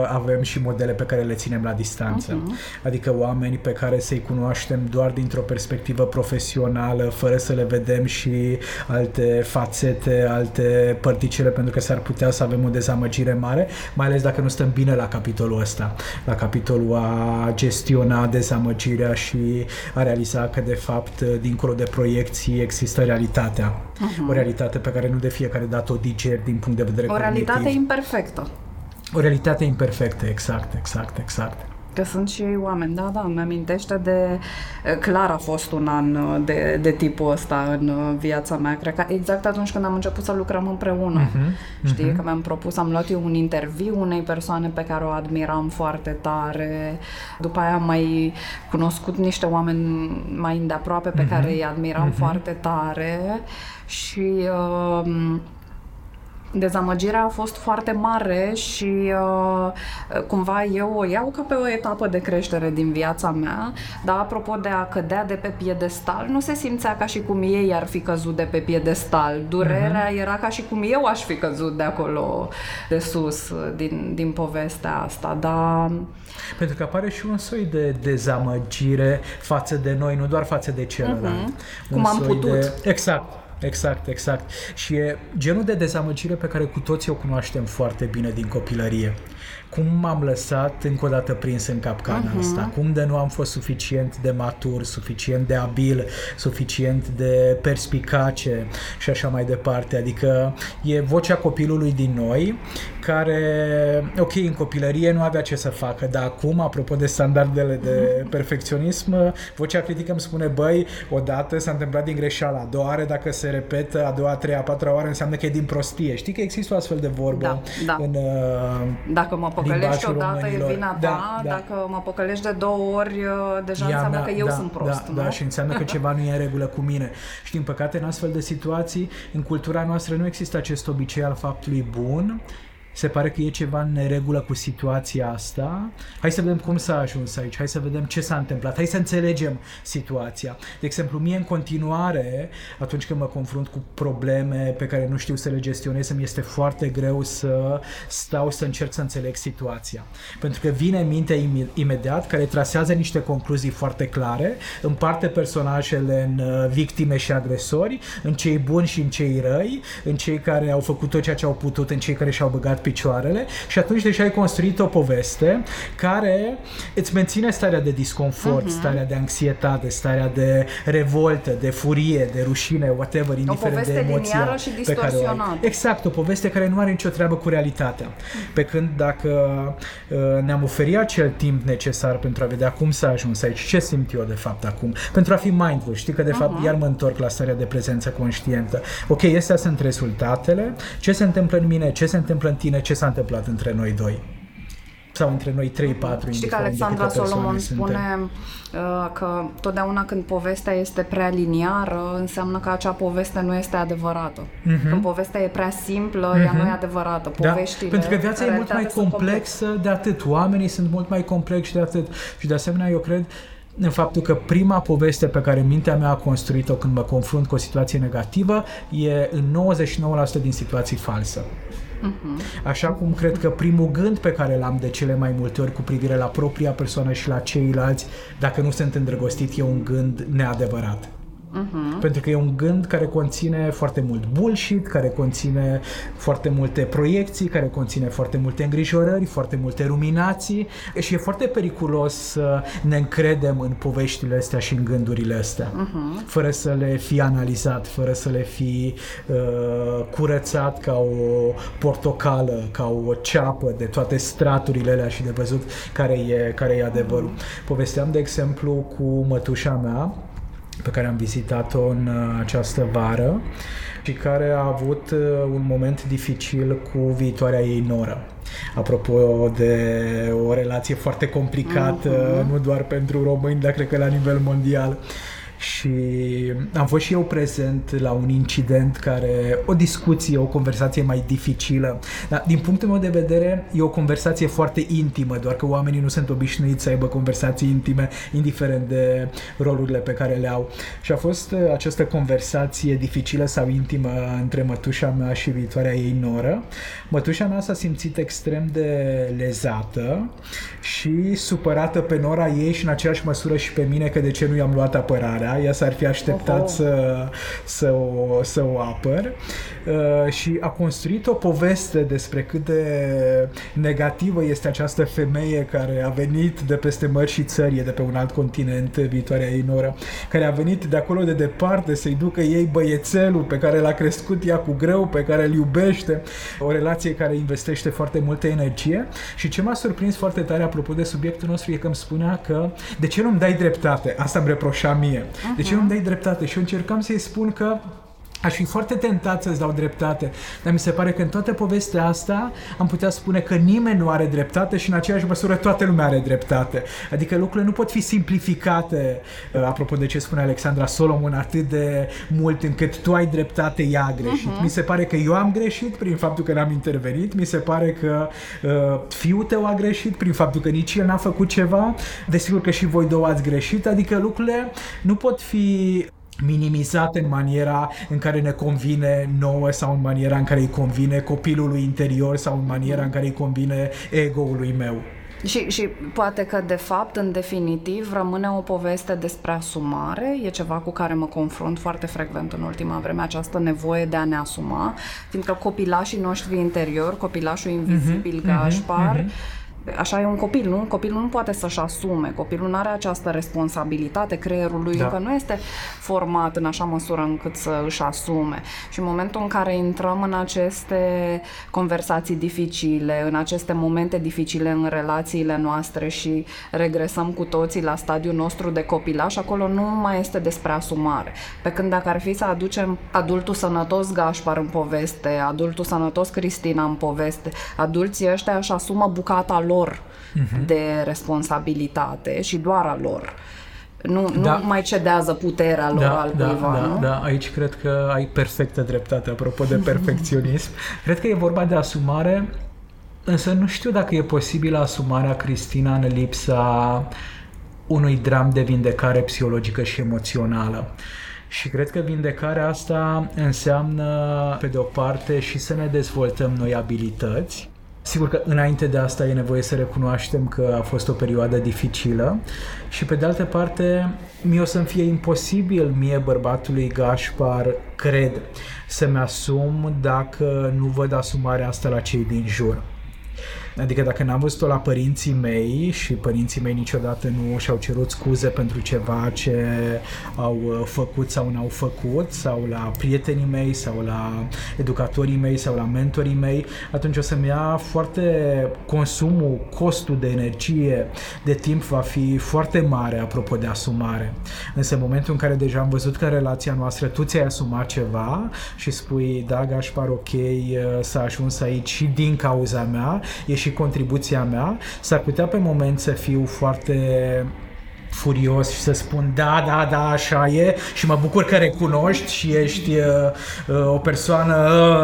avem și modele pe care le ținem la distanță. Uh-huh. Adică oameni pe care să-i cunoaștem doar dintr-o perspectivă profesională, fără să le vedem și alte fațete, alte părticele, pentru că s-ar putea să avem o dezamăgire mare, mai ales dacă nu stăm bine la capitolul ăsta, la capitolul a gestiona dezamăgirea și a realiza că de fapt, dincolo de proiecții, există realitatea. Uh-huh. O realitate pe care nu de fiecare dată o diger din punct de vedere O cognitiv. realitate imperfectă. O realitate imperfectă, exact, exact, exact. Că sunt și oameni, da, da, îmi amintește de... Clar a fost un an de, de tipul ăsta în viața mea. Cred că exact atunci când am început să lucrăm împreună. Uh-huh, Știi, uh-huh. că mi-am propus, am luat eu un interviu unei persoane pe care o admiram foarte tare. După aia am mai cunoscut niște oameni mai îndeaproape pe uh-huh. care îi admiram uh-huh. foarte tare. Și... Uh, dezamăgirea a fost foarte mare și uh, cumva eu o iau ca pe o etapă de creștere din viața mea, dar apropo de a cădea de pe piedestal, nu se simțea ca și cum ei ar fi căzut de pe piedestal. Durerea uh-huh. era ca și cum eu aș fi căzut de acolo de sus din, din povestea asta, dar... Pentru că apare și un soi de dezamăgire față de noi, nu doar față de celălalt. Uh-huh. Cum am putut. De... Exact Exact, exact. Și e genul de dezamăgire pe care cu toții o cunoaștem foarte bine din copilărie cum m-am lăsat încă o dată prins în capcana uh-huh. asta, cum de nu am fost suficient de matur, suficient de abil, suficient de perspicace și așa mai departe. Adică e vocea copilului din noi care, ok, în copilărie nu avea ce să facă, dar acum, apropo de standardele de mhm. perfecționism, vocea critică îmi spune, băi, odată s-a întâmplat din greșeală, a doua oară dacă se repetă, a doua, a treia, a patra oară înseamnă că e din prostie. Știi că există o astfel de vorbă da, da. în uh, Dacă mă păcălești odată e vina da, ta, da. dacă mă păcălești de două ori, uh, deja Ea înseamnă mea, că eu da, sunt prost. Da, nu? da, și înseamnă că ceva nu e în regulă cu mine. Și din păcate, în astfel de situații, în cultura noastră nu există acest obicei al faptului bun, se pare că e ceva în neregulă cu situația asta. Hai să vedem cum s-a ajuns aici, hai să vedem ce s-a întâmplat, hai să înțelegem situația. De exemplu, mie în continuare, atunci când mă confrunt cu probleme pe care nu știu să le gestionez, îmi este foarte greu să stau să încerc să înțeleg situația. Pentru că vine mintea imediat care trasează niște concluzii foarte clare, împarte personajele în uh, victime și agresori, în cei buni și în cei răi, în cei care au făcut tot ceea ce au putut, în cei care și-au băgat picioarele și atunci deja ai construit o poveste care îți menține starea de disconfort, uh-huh. starea de anxietate, starea de revoltă, de furie, de rușine, whatever, indiferent de emoția și pe care o ai. Exact, o poveste care nu are nicio treabă cu realitatea. Pe când dacă uh, ne-am oferit acel timp necesar pentru a vedea cum s-a ajuns aici, ce simt eu de fapt acum, pentru a fi mindful, știi că de fapt uh-huh. iar mă întorc la starea de prezență conștientă. Ok, astea sunt rezultatele, ce se întâmplă în mine, ce se întâmplă în tine, tine ce s-a întâmplat între noi doi sau între noi 3-4 Știi că Alexandra Solomon spune uh, că totdeauna când povestea este prea liniară, înseamnă că acea poveste nu este adevărată. Uh-huh. Când povestea e prea simplă, uh-huh. ea nu e adevărată. Da, Poveștile, da, pentru că viața e mult mai complexă complex. de atât. Oamenii sunt mult mai complexi de atât. Și de asemenea, eu cred în faptul că prima poveste pe care mintea mea a construit-o când mă confrunt cu o situație negativă e în 99% din situații falsă. Uh-huh. Așa cum cred că primul gând pe care l-am de cele mai multe ori cu privire la propria persoană și la ceilalți, dacă nu sunt îndrăgostit, e un gând neadevărat. Uh-huh. Pentru că e un gând care conține foarte mult bullshit, care conține foarte multe proiecții, care conține foarte multe îngrijorări, foarte multe ruminații și e foarte periculos să ne încredem în poveștile astea și în gândurile astea, uh-huh. fără să le fi analizat, fără să le fi uh, curățat ca o portocală, ca o ceapă de toate straturile alea și de văzut care e, care e adevărul. Uh-huh. Povesteam, de exemplu, cu mătușa mea, pe care am vizitat-o în uh, această vară și care a avut uh, un moment dificil cu viitoarea ei noră. Apropo de o relație foarte complicată, uh-huh. nu doar pentru români, dar cred că la nivel mondial. Uh, și am fost și eu prezent la un incident care, o discuție, o conversație mai dificilă. Dar din punctul meu de vedere e o conversație foarte intimă, doar că oamenii nu sunt obișnuiți să aibă conversații intime, indiferent de rolurile pe care le au. Și a fost uh, această conversație dificilă sau intimă între mătușa mea și viitoarea ei noră. Mătușa mea s-a simțit extrem de lezată și supărată pe nora ei și în aceeași măsură și pe mine că de ce nu i-am luat apărarea ea, ea s-ar fi așteptat să, să, o, să o apăr uh, și a construit o poveste despre cât de negativă este această femeie care a venit de peste mări și țări, de pe un alt continent, viitoarea ei noră, care a venit de acolo de departe să-i ducă ei băiețelul pe care l-a crescut ea cu greu, pe care îl iubește, o relație care investește foarte multă energie și ce m-a surprins foarte tare apropo de subiectul nostru e că îmi spunea că de ce nu-mi dai dreptate? Asta îmi reproșa mie. Uh-huh. De ce nu-mi dai dreptate? Și eu încercam să-i spun că Aș fi foarte tentat să-ți dau dreptate, dar mi se pare că în toată povestea asta am putea spune că nimeni nu are dreptate și în aceeași măsură toată lumea are dreptate. Adică lucrurile nu pot fi simplificate, uh, apropo de ce spune Alexandra Solomon, atât de mult încât tu ai dreptate, ea a greșit. Uh-huh. Mi se pare că eu am greșit prin faptul că n-am intervenit, mi se pare că uh, fiul tău a greșit prin faptul că nici el n-a făcut ceva, desigur că și voi două ați greșit, adică lucrurile nu pot fi minimizate în maniera în care ne convine nouă sau în maniera în care îi convine copilului interior sau în maniera în care îi convine ego-ului meu. Și, și poate că, de fapt, în definitiv, rămâne o poveste despre asumare. E ceva cu care mă confrunt foarte frecvent în ultima vreme, această nevoie de a ne asuma, fiindcă copilașii noștri interior, copilașul invizibil, mm-hmm, Gașpar, mm-hmm așa e un copil, nu? Copilul nu poate să-și asume, copilul nu are această responsabilitate, creierul lui da. încă nu este format în așa măsură încât să își asume. Și în momentul în care intrăm în aceste conversații dificile, în aceste momente dificile în relațiile noastre și regresăm cu toții la stadiul nostru de copilaș, acolo nu mai este despre asumare. Pe când dacă ar fi să aducem adultul sănătos Gașpar în poveste, adultul sănătos Cristina în poveste, adulții ăștia își asumă bucata lor uh-huh. de responsabilitate și doar a lor. Nu, da. nu mai cedează puterea lor da, al da, cuiva, da, nu? Da, aici cred că ai perfectă dreptate, apropo de perfecționism. cred că e vorba de asumare, însă nu știu dacă e posibilă asumarea Cristina în lipsa unui dram de vindecare psihologică și emoțională. Și cred că vindecarea asta înseamnă, pe de o parte, și să ne dezvoltăm noi abilități, Sigur că înainte de asta e nevoie să recunoaștem că a fost o perioadă dificilă și pe de altă parte mi o să-mi fie imposibil mie bărbatului Gașpar, cred, să-mi asum dacă nu văd asumarea asta la cei din jur. Adică dacă n-am văzut-o la părinții mei și părinții mei niciodată nu și-au cerut scuze pentru ceva ce au uh, făcut sau n-au făcut, sau la prietenii mei, sau la educatorii mei, sau la mentorii mei, atunci o să-mi ia foarte consumul, costul de energie, de timp va fi foarte mare apropo de asumare. Însă în momentul în care deja am văzut că în relația noastră tu ți-ai asumat ceva și spui, da, Gașpar, ok, uh, s-a ajuns aici și din cauza mea, e și contribuția mea, s-ar putea pe moment să fiu foarte furios și să spun da, da, da, așa e și mă bucur că recunoști și ești uh, uh, o persoană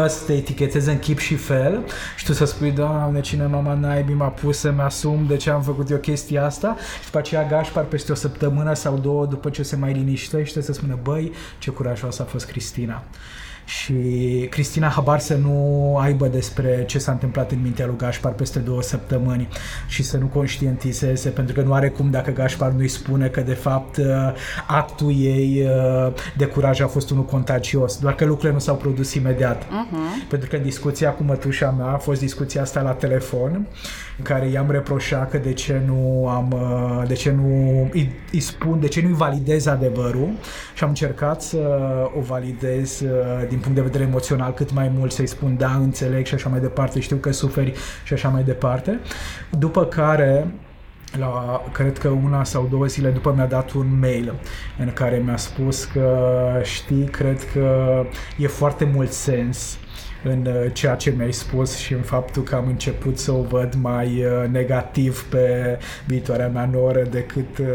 uh, să te etichetezi în chip și fel. Și tu să spui, doamne, cine mama naibii m-a pus să-mi asum de ce am făcut eu chestia asta? Și după aceea Gașpar peste o săptămână sau două după ce se mai liniștește să spună, băi, ce curajoasă a fost Cristina și Cristina habar să nu aibă despre ce s-a întâmplat în mintea lui Gașpar peste două săptămâni și să nu conștientizeze, pentru că nu are cum dacă Gașpar nu-i spune că de fapt uh, actul ei uh, de curaj a fost unul contagios, doar că lucrurile nu s-au produs imediat. Uh-huh. Pentru că în discuția cu mătușa mea a fost discuția asta la telefon, în care i-am reproșat că de ce nu am, uh, de ce nu îi, îi spun, de ce nu-i validez adevărul și am încercat să o validez din din punct de vedere emoțional cât mai mult să-i spun da, înțeleg și așa mai departe, știu că suferi și așa mai departe. După care la, cred că una sau două zile după mi-a dat un mail în care mi-a spus că știi, cred că e foarte mult sens în uh, ceea ce mi-ai spus și în faptul că am început să o văd mai uh, negativ pe viitoarea mea noră decât uh,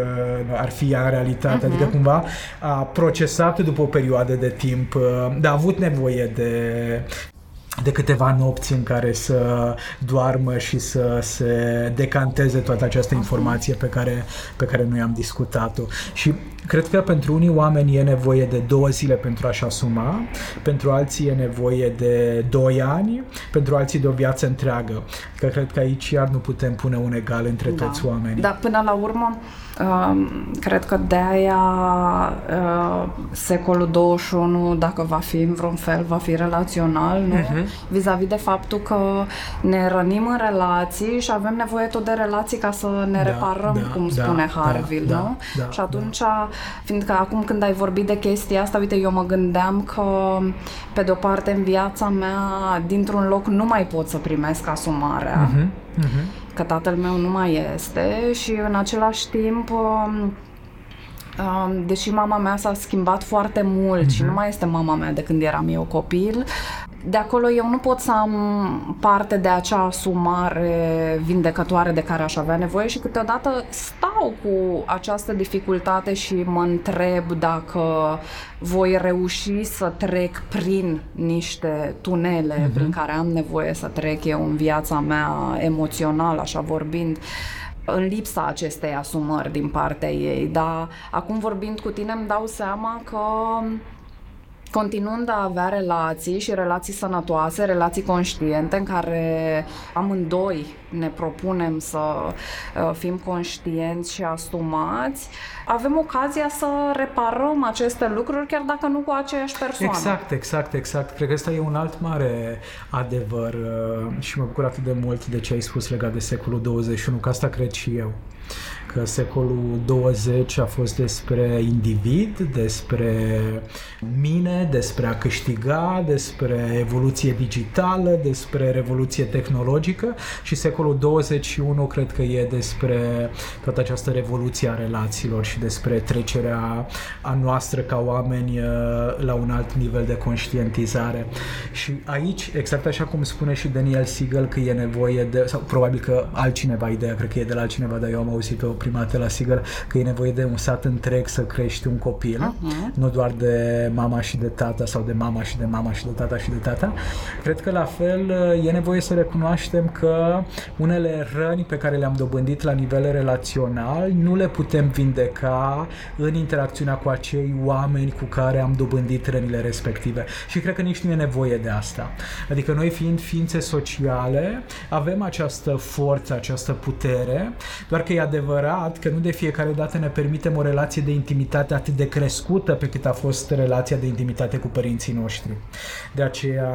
ar fi ea în realitate. Uh-huh. Adică cumva a procesat după o perioadă de timp, dar a avut nevoie de de câteva nopți în care să doarmă și să se decanteze toată această informație pe care, pe care noi am discutat-o. Și cred că pentru unii oameni e nevoie de două zile pentru a-și asuma, pentru alții e nevoie de doi ani, pentru alții de o viață întreagă. Că cred că aici iar nu putem pune un egal între da. toți oamenii. Dar până la urmă, cred că de aia uh, secolul 21, dacă va fi în vreun fel, va fi relațional, nu? Uh-huh. Vis-a-vis de faptul că ne rănim în relații și avem nevoie tot de relații ca să ne da, reparăm, da, cum da, spune da, Harville, da, nu? Da, da, și atunci, da. Fiindcă acum când ai vorbit de chestia asta, uite, eu mă gândeam că, pe de-o parte, în viața mea, dintr-un loc nu mai pot să primesc asumarea. Uh-huh, uh-huh că tatăl meu nu mai este și în același timp um, um, deși mama mea s-a schimbat foarte mult mm-hmm. și mhm. nu mai este mama mea de când eram eu copil, de acolo eu nu pot să am parte de acea asumare vindecătoare de care aș avea nevoie și câteodată stau cu această dificultate și mă întreb dacă voi reuși să trec prin niște tunele mm-hmm. prin care am nevoie să trec eu în viața mea emoțională, așa vorbind în lipsa acestei asumări din partea ei, dar acum vorbind cu tine îmi dau seama că continuând a avea relații și relații sănătoase, relații conștiente în care amândoi ne propunem să uh, fim conștienți și asumați, avem ocazia să reparăm aceste lucruri chiar dacă nu cu aceeași persoană. Exact, exact, exact. Cred că ăsta e un alt mare adevăr uh, și mă bucur atât de mult de ce ai spus legat de secolul 21, că asta cred și eu că secolul 20 a fost despre individ, despre mine, despre a câștiga, despre evoluție digitală, despre revoluție tehnologică și secolul 21 cred că e despre toată această revoluție a relațiilor și despre trecerea a noastră ca oameni uh, la un alt nivel de conștientizare. Și aici, exact așa cum spune și Daniel Siegel că e nevoie de, sau probabil că altcineva ideea, cred că e de la altcineva, dar eu am auzit-o prima dată la Siegel, că e nevoie de un sat întreg să crești un copil, uh-huh. nu doar de mama și de tata sau de mama și de mama și de tata și de tata. Cred că la fel e nevoie să recunoaștem că unele răni pe care le-am dobândit la nivel relațional nu le putem vindeca în interacțiunea cu acei oameni cu care am dobândit rănile respective. Și cred că nici nu e nevoie de asta. Adică noi fiind ființe sociale, avem această forță, această putere, doar că e adevărat că nu de fiecare dată ne permitem o relație de intimitate atât de crescută pe cât a fost relația de intimitate cu părinții noștri. De aceea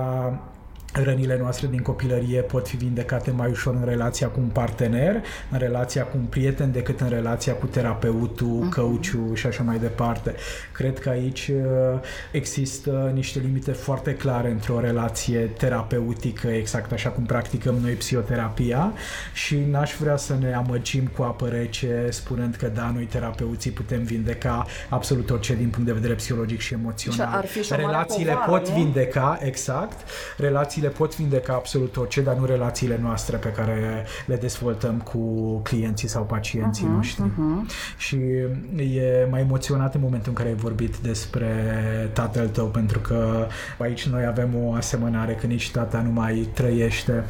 rănile noastre din copilărie pot fi vindecate mai ușor în relația cu un partener, în relația cu un prieten, decât în relația cu terapeutul, uh-huh. coachul și așa mai departe. Cred că aici uh, există niște limite foarte clare între o relație terapeutică, exact așa cum practicăm noi psihoterapia și n-aș vrea să ne amăgim cu apă rece spunând că da, noi terapeuții putem vindeca absolut orice din punct de vedere psihologic și emoțional. Și ar fi și Relațiile povară, pot nu? vindeca, exact, relațiile pot vindeca absolut orice, dar nu relațiile noastre pe care le dezvoltăm cu clienții sau pacienții uh-huh, noștri. Uh-huh. Și e mai emoționat în momentul în care ai vorbit despre tatăl tău, pentru că aici noi avem o asemănare că nici tata nu mai trăiește.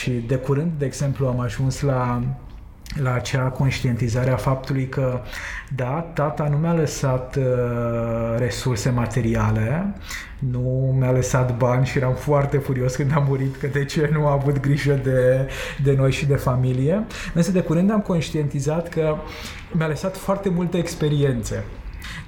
Și de curând, de exemplu, am ajuns la la acea conștientizare a faptului că, da, tata nu mi-a lăsat uh, resurse materiale, nu mi-a lăsat bani și eram foarte furios când a murit că de ce nu a avut grijă de, de noi și de familie. Însă de curând am conștientizat că mi-a lăsat foarte multe experiențe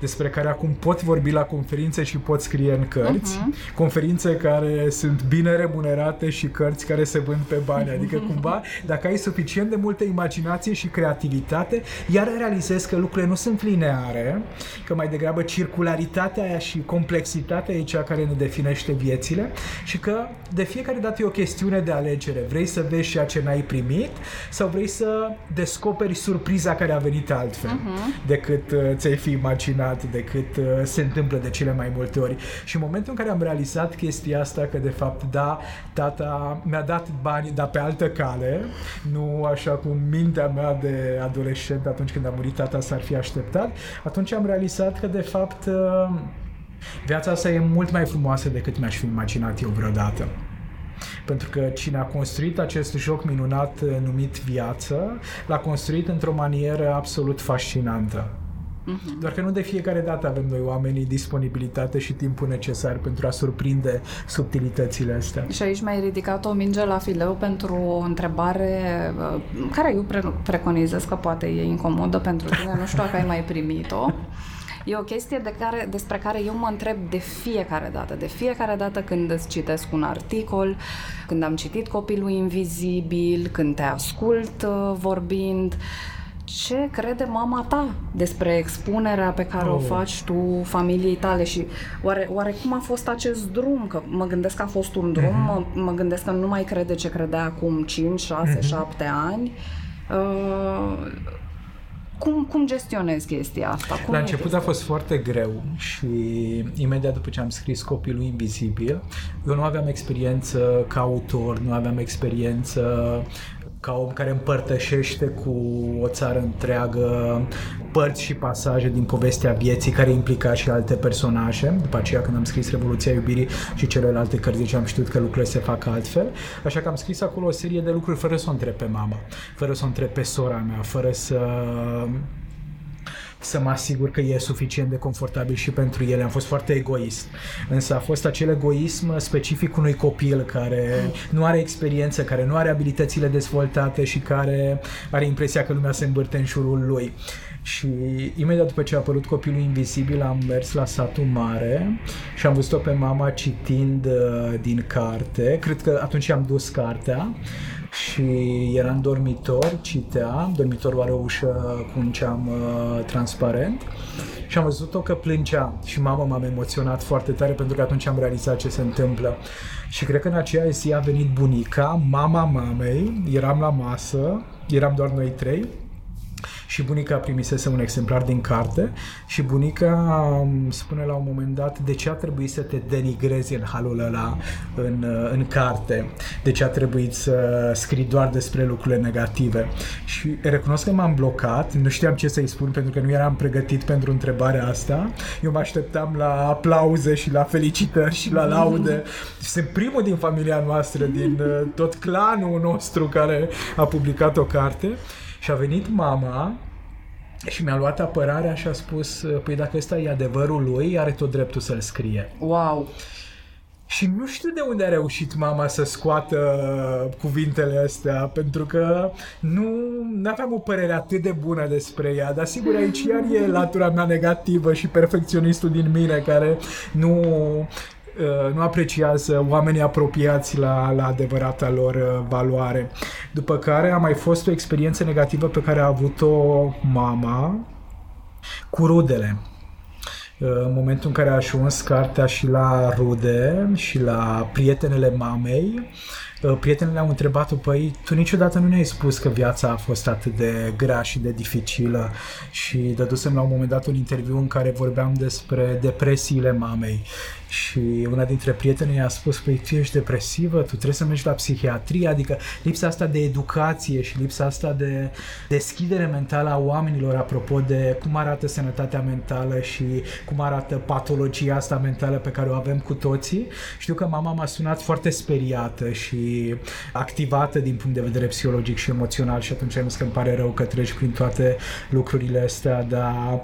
despre care acum pot vorbi la conferințe și pot scrie în cărți, uh-huh. conferințe care sunt bine remunerate și cărți care se vând pe bani, adică cumva dacă ai suficient de multă imaginație și creativitate, iar realizezi că lucrurile nu sunt lineare, că mai degrabă circularitatea aia și complexitatea e cea care ne definește viețile și că de fiecare dată e o chestiune de alegere. Vrei să vezi ceea ce n-ai primit sau vrei să descoperi surpriza care a venit altfel uh-huh. decât uh, ți-ai fi imaginat complicat decât uh, se întâmplă de cele mai multe ori. Și în momentul în care am realizat chestia asta, că de fapt, da, tata mi-a dat bani, dar pe altă cale, nu așa cum mintea mea de adolescent atunci când a murit tata s-ar fi așteptat, atunci am realizat că de fapt uh, viața asta e mult mai frumoasă decât mi-aș fi imaginat eu vreodată. Pentru că cine a construit acest joc minunat uh, numit viață, l-a construit într-o manieră absolut fascinantă. Uh-huh. Doar că nu de fiecare dată avem noi oamenii disponibilitate și timpul necesar pentru a surprinde subtilitățile astea. Și aici mi-ai ridicat o minge la fileu pentru o întrebare uh, care eu pre- preconizez că poate e incomodă pentru tine, nu știu dacă ai mai primit-o. E o chestie de care, despre care eu mă întreb de fiecare dată. De fiecare dată când îți citesc un articol, când am citit Copilul Invizibil, când te ascult uh, vorbind, ce crede mama ta despre expunerea pe care oh. o faci tu familiei tale și oare, oare cum a fost acest drum? Că mă gândesc că a fost un drum, mm-hmm. mă, mă gândesc că nu mai crede ce credea acum 5, 6, mm-hmm. 7 ani. Uh, cum, cum gestionezi chestia asta? Cum La început a fost foarte greu și imediat după ce am scris Copilul Invizibil, eu nu aveam experiență ca autor, nu aveam experiență ca om care împărtășește cu o țară întreagă părți și pasaje din povestea vieții care implica și alte personaje. După aceea când am scris Revoluția Iubirii și celelalte cărți, deci am știut că lucrurile se fac altfel. Așa că am scris acolo o serie de lucruri fără să o întreb pe mama, fără să o întreb pe sora mea, fără să să mă asigur că e suficient de confortabil și pentru ele. Am fost foarte egoist. Însă a fost acel egoism specific unui copil care nu are experiență, care nu are abilitățile dezvoltate și care are impresia că lumea se îmbârte în jurul lui. Și imediat după ce a apărut Copilul Invizibil am mers la satul mare și am văzut-o pe mama citind uh, din carte. Cred că atunci am dus cartea și era în dormitor, citea, dormitorul are o ușă cu un ceam uh, transparent. Și am văzut-o că plângea. Și mama m-am emoționat foarte tare pentru că atunci am realizat ce se întâmplă. Și cred că în aceea zi a venit bunica, mama mamei, eram la masă, eram doar noi trei și bunica primisese un exemplar din carte și bunica spune la un moment dat de ce a trebuit să te denigrezi în halul ăla în, în carte, de ce a trebuit să scrii doar despre lucrurile negative. Și recunosc că m-am blocat, nu știam ce să-i spun pentru că nu eram pregătit pentru întrebarea asta. Eu mă așteptam la aplauze și la felicitări și la laude. Sunt primul din familia noastră, din tot clanul nostru care a publicat o carte și a venit mama și mi-a luat apărarea și a spus, păi dacă ăsta e adevărul lui, are tot dreptul să-l scrie. Wow! Și nu știu de unde a reușit mama să scoată cuvintele astea, pentru că nu aveam o părere atât de bună despre ea, dar sigur aici iar e latura mea negativă și perfecționistul din mine care nu Uh, nu apreciază oamenii apropiați la, la adevărata lor uh, valoare. După care a mai fost o experiență negativă pe care a avut-o mama cu rudele. Uh, în momentul în care a ajuns cartea și la rude și la prietenele mamei, prietenele au întrebat-o, păi, tu niciodată nu ne-ai spus că viața a fost atât de grea și de dificilă și dădusem la un moment dat un interviu în care vorbeam despre depresiile mamei și una dintre prietenii a spus, păi tu ești depresivă, tu trebuie să mergi la psihiatrie, adică lipsa asta de educație și lipsa asta de deschidere mentală a oamenilor apropo de cum arată sănătatea mentală și cum arată patologia asta mentală pe care o avem cu toții. Știu că mama m-a sunat foarte speriată și activată din punct de vedere psihologic și emoțional și atunci am zis că îmi pare rău că treci prin toate lucrurile astea, dar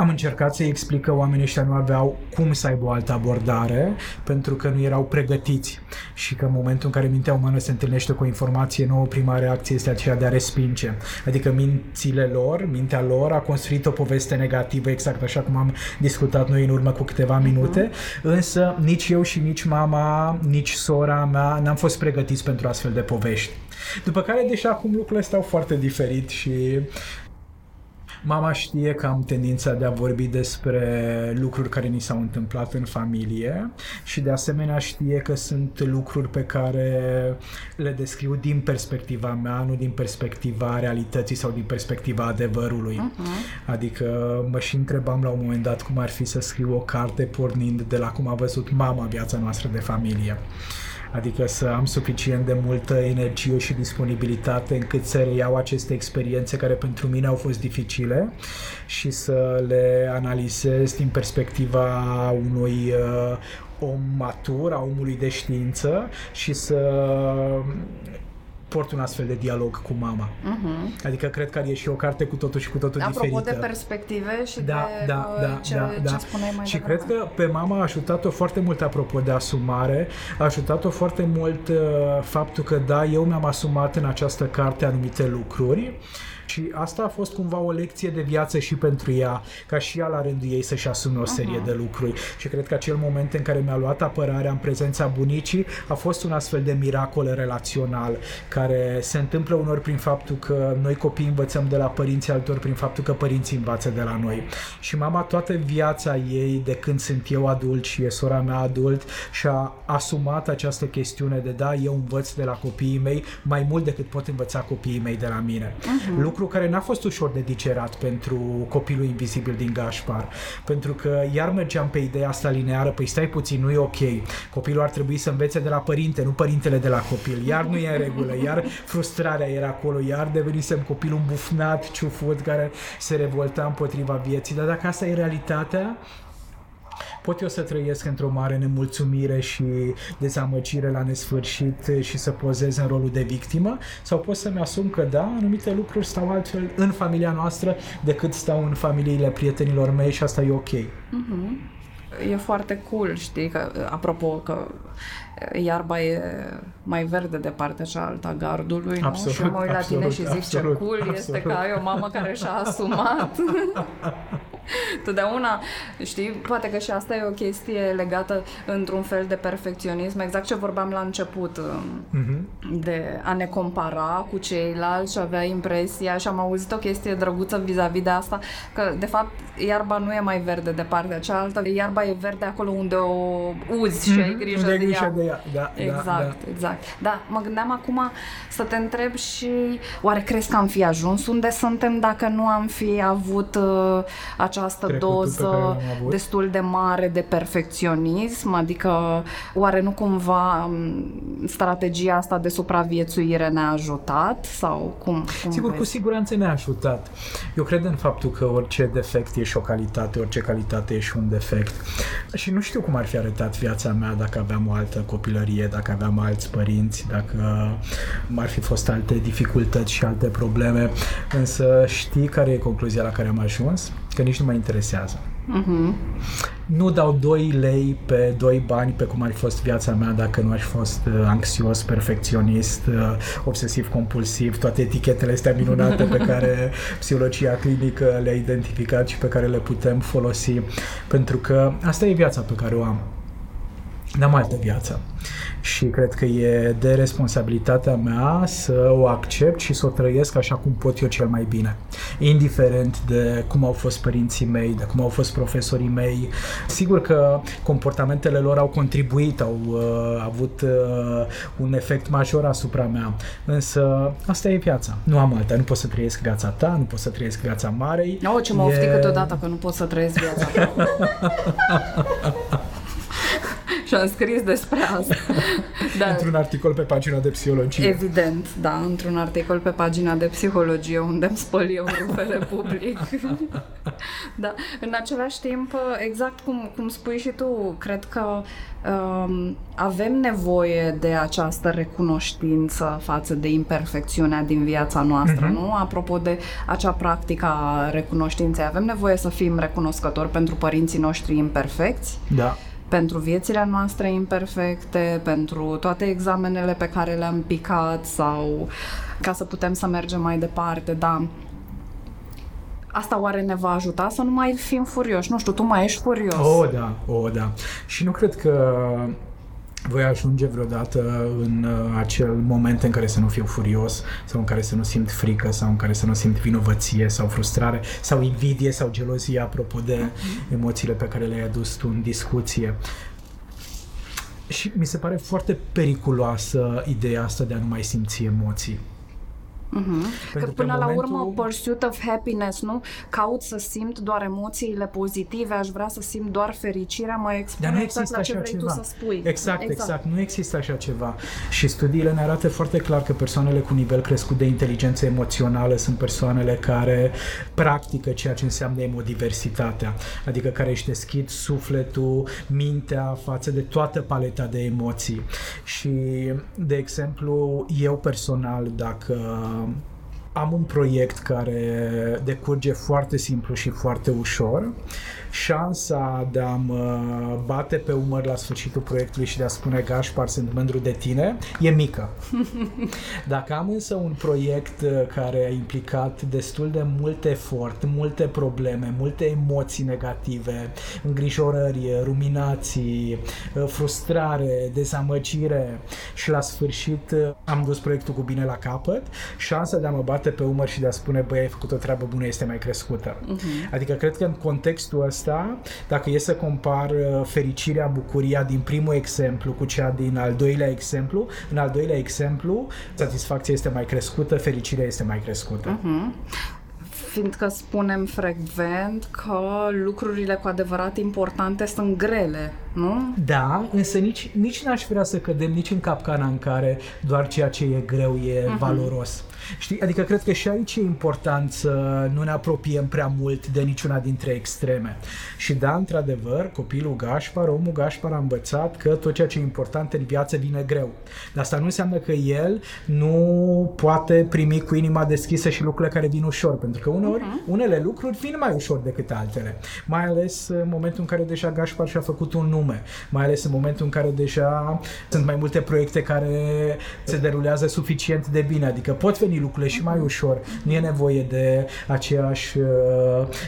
am încercat să-i explic că oamenii ăștia nu aveau cum să aibă o altă abordare pentru că nu erau pregătiți și că în momentul în care mintea umană se întâlnește cu o informație nouă, prima reacție este aceea de a respinge. Adică mințile lor, mintea lor a construit o poveste negativă exact așa cum am discutat noi în urmă cu câteva mhm. minute, însă nici eu și nici mama, nici sora mea n-am fost pregătiți pentru astfel de povești. După care, deși acum lucrurile stau foarte diferit și Mama știe că am tendința de a vorbi despre lucruri care ni s-au întâmplat în familie și de asemenea știe că sunt lucruri pe care le descriu din perspectiva mea, nu din perspectiva realității sau din perspectiva adevărului. Uh-huh. Adică mă și întrebam la un moment dat cum ar fi să scriu o carte pornind de la cum a văzut mama viața noastră de familie. Adică să am suficient de multă energie și disponibilitate încât să reiau aceste experiențe care pentru mine au fost dificile și să le analizez din perspectiva unui uh, om matur, a omului de știință și să port un astfel de dialog cu mama. Uh-huh. Adică cred că e și o carte cu totul și cu totul Apropo diferită. Apropo de perspective și da, de da, da, ce, da, da. ce spuneai mai Și devreme. cred că pe mama a ajutat-o foarte mult, apropo de asumare, a ajutat-o foarte mult uh, faptul că, da, eu mi-am asumat în această carte anumite lucruri și asta a fost cumva o lecție de viață și pentru ea, ca și ea la rândul ei să-și asume o serie uh-huh. de lucruri. Și cred că acel moment în care mi-a luat apărarea în prezența bunicii a fost un astfel de miracol relațional care se întâmplă unor prin faptul că noi copii învățăm de la părinții altor prin faptul că părinții învață de la noi. Și mama toată viața ei, de când sunt eu adult și e sora mea adult, și-a asumat această chestiune de da, eu învăț de la copiii mei mai mult decât pot învăța copiii mei de la mine. Uh-huh. Lucru lucru care n-a fost ușor de digerat pentru copilul invizibil din Gașpar, pentru că iar mergeam pe ideea asta lineară, păi stai puțin, nu e ok, copilul ar trebui să învețe de la părinte, nu părintele de la copil, iar nu e în regulă, iar frustrarea era acolo, iar devenisem copilul îmbufnat, ciufut, care se revolta împotriva vieții, dar dacă asta e realitatea, pot eu să trăiesc într-o mare nemulțumire și dezamăgire la nesfârșit și să pozez în rolul de victimă sau pot să-mi asum că da, anumite lucruri stau altfel în familia noastră decât stau în familiile prietenilor mei și asta e ok. Uh-huh. E foarte cool, știi, că, apropo că iarba e mai verde de partea cealaltă a gardului, absolut, nu? Și mă uit la absolut, tine și zic absolut, ce cool absolut. este că ai o mamă care și-a asumat. Totdeauna, știi, poate că și asta e o chestie legată într-un fel de perfecționism, exact ce vorbeam la început, mm-hmm. de a ne compara cu ceilalți și avea impresia și am auzit o chestie drăguță vis-a-vis de asta, că de fapt iarba nu e mai verde de partea cealaltă, iarba e verde acolo unde o uzi și ai grijă de, de ea. De ea. Da, exact, da, da. exact. Da, mă gândeam acum să te întreb și oare crezi că am fi ajuns unde suntem dacă nu am fi avut uh, această Trecutul doză destul de mare de perfecționism? Adică oare nu cumva um, strategia asta de supraviețuire ne-a ajutat? Sau cum, cum Sigur, vezi? cu siguranță ne-a ajutat. Eu cred în faptul că orice defect e și o calitate, orice calitate e și un defect. Și nu știu cum ar fi arătat viața mea dacă aveam o altă copilărie, dacă aveam alți părinți, dacă ar fi fost alte dificultăți și alte probleme. Însă știi care e concluzia la care am ajuns? Că nici nu mă interesează. Uh-huh. Nu dau 2 lei pe 2 bani pe cum ar fi fost viața mea dacă nu aș fi fost uh, anxios, perfecționist, uh, obsesiv-compulsiv, toate etichetele astea minunate pe care psihologia clinică le-a identificat și pe care le putem folosi. Pentru că asta e viața pe care o am. N-am altă viață. Și cred că e de responsabilitatea mea să o accept și să o trăiesc așa cum pot eu cel mai bine. Indiferent de cum au fost părinții mei, de cum au fost profesorii mei. Sigur că comportamentele lor au contribuit, au uh, avut uh, un efect major asupra mea. Însă asta e viața. Nu am alta. Nu pot să trăiesc viața ta, nu pot să trăiesc viața Marei. Oh, ce mă e... ofti câteodată că nu pot să trăiesc viața ta. și am scris despre asta. Da. Într-un articol pe pagina de psihologie. Evident, da, într-un articol pe pagina de psihologie unde îmi spăl eu rufele public. da, în același timp, exact cum, cum spui și tu, cred că um, avem nevoie de această recunoștință față de imperfecțiunea din viața noastră, uh-huh. nu? Apropo de acea practică a recunoștinței, avem nevoie să fim recunoscători pentru părinții noștri imperfecți. Da pentru viețile noastre imperfecte, pentru toate examenele pe care le-am picat sau ca să putem să mergem mai departe, da. Asta oare ne va ajuta să nu mai fim furioși? Nu știu, tu mai ești furios. Oh, da, oh, da. Și nu cred că voi ajunge vreodată în uh, acel moment în care să nu fiu furios sau în care să nu simt frică sau în care să nu simt vinovăție sau frustrare sau invidie sau gelozie apropo de uh-huh. emoțiile pe care le-ai adus tu în discuție. Și mi se pare foarte periculoasă ideea asta de a nu mai simți emoții. Uh-huh. Că până la momentul... urmă, pursuit of happiness, nu? Caut să simt doar emoțiile pozitive, aș vrea să simt doar fericirea, mă expun Dar nu exact există la ce vrei ceva. tu să spui. Exact, exact, exact. Nu există așa ceva. Și studiile ne arată foarte clar că persoanele cu nivel crescut de inteligență emoțională sunt persoanele care practică ceea ce înseamnă emodiversitatea, adică care își deschid sufletul, mintea față de toată paleta de emoții. Și, de exemplu, eu personal, dacă am un proiect care decurge foarte simplu și foarte ușor șansa de a mă bate pe umăr la sfârșitul proiectului și de a spune Gașpar, sunt mândru de tine, e mică. Dacă am însă un proiect uh, care a implicat destul de mult efort, multe probleme, multe emoții negative, îngrijorări, ruminații, uh, frustrare, dezamăgire și la sfârșit uh, am dus proiectul cu bine la capăt, șansa de a mă bate pe umăr și de a spune, băi, ai făcut o treabă bună este mai crescută. Uh-huh. Adică cred că în contextul ăsta ăsta, dacă e să compar uh, fericirea, bucuria din primul exemplu cu cea din al doilea exemplu, în al doilea exemplu, satisfacția este mai crescută, fericirea este mai crescută. Uh-huh fiindcă spunem frecvent că lucrurile cu adevărat importante sunt grele, nu? Da, însă nici, nici n-aș vrea să cădem nici în capcana în care doar ceea ce e greu e uh-huh. valoros. Știi? Adică cred că și aici e important să nu ne apropiem prea mult de niciuna dintre extreme. Și da, într-adevăr, copilul Gașpar, omul Gașpar a învățat că tot ceea ce e important în viață vine greu. Dar asta nu înseamnă că el nu poate primi cu inima deschisă și lucrurile care vin ușor, pentru că uneori, uh-huh. unele lucruri vin mai ușor decât altele. Mai ales în momentul în care deja Gașpar și-a făcut un nume, mai ales în momentul în care deja sunt mai multe proiecte care se derulează suficient de bine, adică pot veni lucrurile și mai ușor. Nu e nevoie de aceeași uh,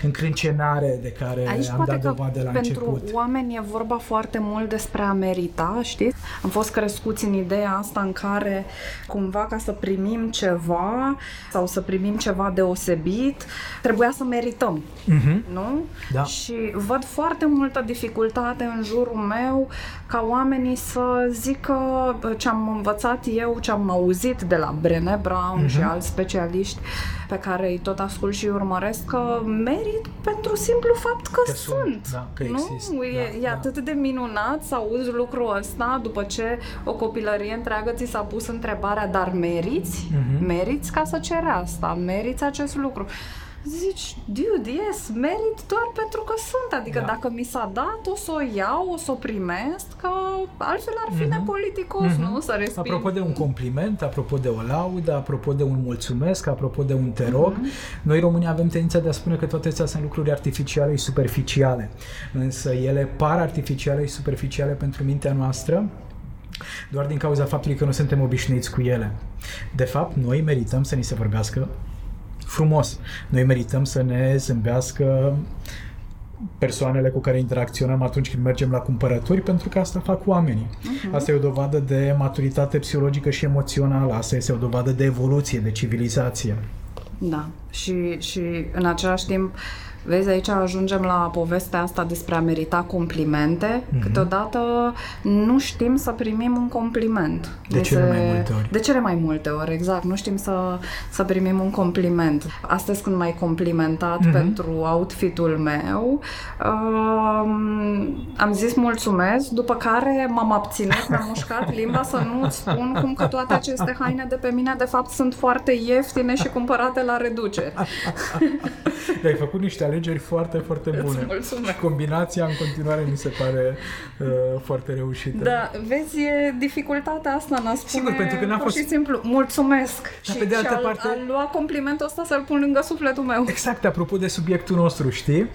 încrâncenare de care Aici am dat dovadă la pentru început. pentru oameni e vorba foarte mult despre a merita, știți? Am fost crescuți în ideea asta în care cumva ca să primim ceva sau să primim ceva deosebit, trebuia să merităm, uh-huh. nu? Da. Și văd foarte multă dificultate în jurul meu ca oamenii să zică ce am învățat eu, ce am auzit de la Brené Brown uh-huh. și alți specialiști pe care îi tot ascult și urmăresc că merit pentru simplu fapt că, că sunt. sunt da, că nu? Exist. E, da, e da. atât de minunat să auzi lucrul ăsta după ce o copilărie întreagă ți s-a pus întrebarea, dar meriți? Uh-huh. Meriți ca să ceri asta? Meriți acest lucru? Zici, dude, yes, merit doar pentru că sunt. Adică da. dacă mi s-a dat, o să o iau, o să o primesc, că altfel ar fi mm-hmm. nepoliticos, mm-hmm. nu? Să resping. Apropo de un compliment, apropo de o laudă, apropo de un mulțumesc, apropo de un te rog, mm-hmm. noi românii avem tendința de a spune că toate acestea sunt lucruri artificiale și superficiale. Însă ele par artificiale și superficiale pentru mintea noastră doar din cauza faptului că nu suntem obișnuiți cu ele. De fapt, noi merităm să ni se vorbească frumos. Noi merităm să ne zâmbească persoanele cu care interacționăm atunci când mergem la cumpărături, pentru că asta fac oamenii. Uh-huh. Asta e o dovadă de maturitate psihologică și emoțională, asta este o dovadă de evoluție, de civilizație. Da, și, și în același timp Vezi, aici ajungem la povestea asta despre a merita complimente. Mm-hmm. Câteodată nu știm să primim un compliment. De deci, cele mai multe ori. De cele mai multe ori, exact. Nu știm să, să primim un compliment. Astăzi când m-ai complimentat mm-hmm. pentru outfitul meu, uh, am zis mulțumesc, după care m-am abținut, mi-am mușcat limba să nu spun cum că toate aceste haine de pe mine de fapt sunt foarte ieftine și cumpărate la reducere. ai făcut niște alegeri foarte, foarte bune. Mulțumesc. Combinația în continuare mi se pare uh, foarte reușită. Da, vezi, e dificultatea asta n-a spune Sigur, pentru că n-a fost... și simplu, mulțumesc. Dar și, pe de altă și parte... a, a lua complimentul ăsta să-l pun lângă sufletul meu. Exact, apropo de subiectul nostru, știi?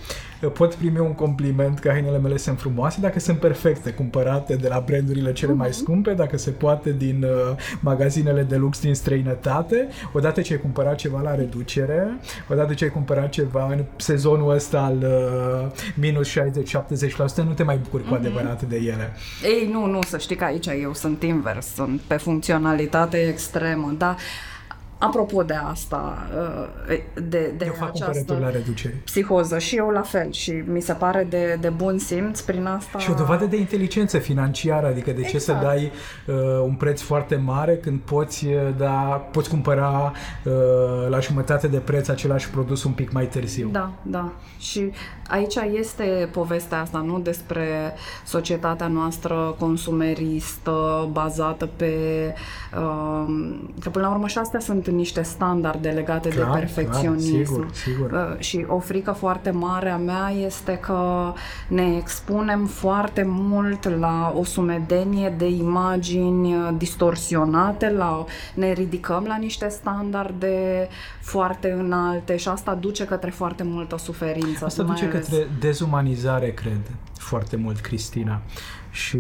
Pot primi un compliment că hainele mele sunt frumoase dacă sunt perfecte, cumpărate de la brandurile cele uh-huh. mai mhm. scumpe, dacă se poate din uh, magazinele de lux din străinătate, odată ce ai cumpărat ceva la reducere, odată ce ai cumpărat ceva în sezon sezonul ăsta al uh, minus 60-70%, nu te mai bucuri mm-hmm. cu mhm. adevărat de ele. Ei, nu, nu, să știi că aici eu sunt invers, sunt pe funcționalitate extremă, dar Apropo de asta, uh, de, de eu fac această la reducere. psihoză și eu la fel și mi se pare de, de bun simț prin asta. Și o dovadă de inteligență financiară, adică de ce exact. să dai uh, un preț foarte mare când poți, uh, da, poți cumpăra uh, la jumătate de preț același produs un pic mai târziu. Da, da. Și aici este povestea asta, nu despre societatea noastră consumeristă, bazată pe... Uh, că până la urmă și astea sunt niște standarde legate clar, de perfecționism. Clar, sigur, sigur. Uh, și o frică foarte mare a mea este că ne expunem foarte mult la o sumedenie de imagini distorsionate, la, ne ridicăm la niște standarde foarte înalte și asta duce către foarte multă suferință. Asta duce ales. Către dezumanizare, cred, foarte mult, Cristina. Și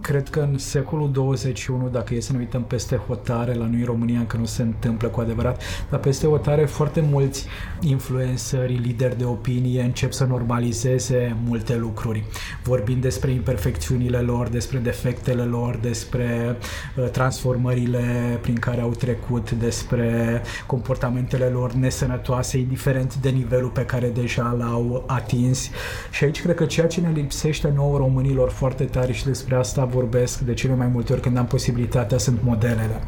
cred că în secolul 21, dacă e să ne uităm peste hotare, la noi în România încă nu se întâmplă cu adevărat, dar peste hotare foarte mulți influenceri, lideri de opinie încep să normalizeze multe lucruri, vorbind despre imperfecțiunile lor, despre defectele lor, despre uh, transformările prin care au trecut, despre comportamentele lor nesănătoase, indiferent de nivelul pe care deja l-au atins. Și aici cred că ceea ce ne lipsește nouă românilor foarte tare tare și despre asta vorbesc de cele mai multe ori când am posibilitatea, sunt modelele.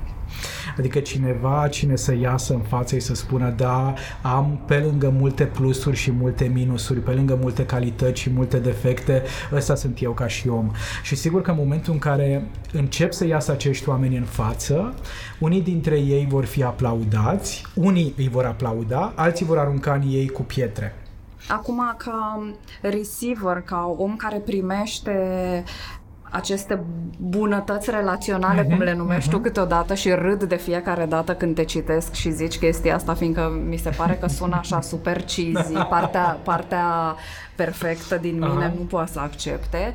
Adică cineva, cine să iasă în față și să spună da, am pe lângă multe plusuri și multe minusuri, pe lângă multe calități și multe defecte, ăsta sunt eu ca și om. Și sigur că în momentul în care încep să iasă acești oameni în față, unii dintre ei vor fi aplaudați, unii îi vor aplauda, alții vor arunca în ei cu pietre. Acum, ca receiver, ca om care primește aceste bunătăți relaționale, uh-huh, cum le numești uh-huh. tu câteodată și râd de fiecare dată când te citesc și zici chestia asta, fiindcă mi se pare că sună așa super cheesy, partea, partea perfectă din mine uh-huh. nu poate să accepte.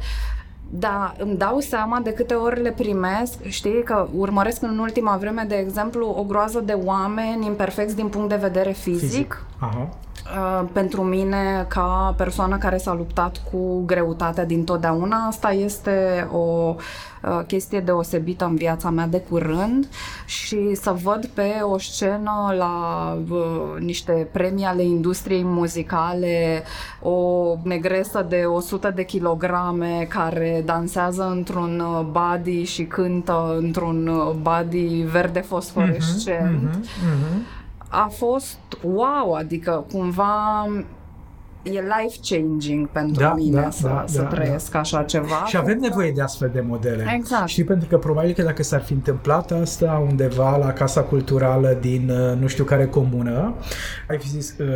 Da, îmi dau seama de câte ori le primesc, știi, că urmăresc în ultima vreme, de exemplu, o groază de oameni imperfecți din punct de vedere fizic, fizic. Aha. Uh, pentru mine, ca persoană care s-a luptat cu greutatea din totdeauna, asta este o uh, chestie deosebită în viața mea de curând și să văd pe o scenă la uh, niște premii ale industriei muzicale o negresă de 100 de kilograme care dansează într-un body și cântă într-un body verde fosforescent. Uh-huh, uh-huh, uh-huh a fost wow, adică cumva e life-changing pentru da, mine da, să, da, să da, trăiesc da. așa ceva. Și avem nevoie de astfel de modele. Exact. Și pentru că probabil că dacă s-ar fi întâmplat asta undeva la Casa Culturală din uh, nu știu care comună, ai fi zis uh,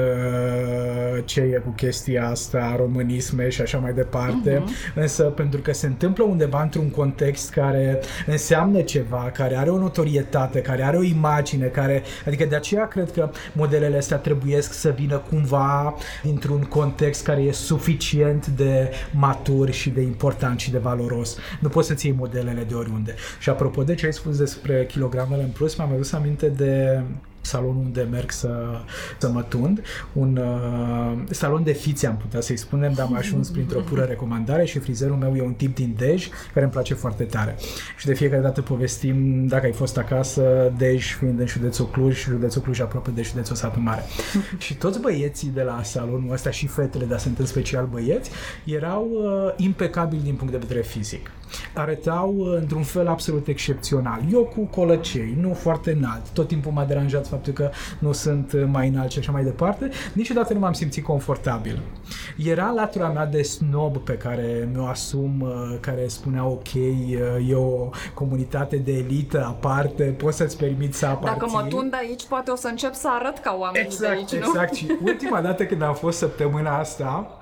ce e cu chestia asta, românisme și așa mai departe, uh-huh. însă pentru că se întâmplă undeva într-un context care înseamnă ceva, care are o notorietate, care are o imagine, care, adică de aceea cred că modelele astea trebuiesc să vină cumva dintr-un context context care e suficient de matur și de important și de valoros. Nu poți să-ți iei modelele de oriunde. Și apropo de ce ai spus despre kilogramele în plus, mi-am adus aminte de salonul unde merg să, să mă tund, un uh, salon de fițe am putea să-i spunem, dar am ajuns printr-o pură recomandare și frizerul meu e un tip din Dej care îmi place foarte tare. Și de fiecare dată povestim dacă ai fost acasă, Dej fiind în județul Cluj și județul Cluj aproape de județul Satu Mare. și toți băieții de la salonul ăsta și fetele, dar sunt în special băieți, erau uh, impecabili din punct de vedere fizic arătau uh, într-un fel absolut excepțional. Eu cu colăcei, nu foarte înalt, tot timpul m-a deranjat faptul că nu sunt uh, mai înalt și așa mai departe, niciodată nu m-am simțit confortabil. Era latura mea de snob pe care mi-o asum, uh, care spunea ok, e o comunitate de elită aparte, poți să-ți permiți să aparții. Dacă mă tund aici, poate o să încep să arăt ca oamenii exact, de aici, nu? Exact, și ultima dată când am fost săptămâna asta,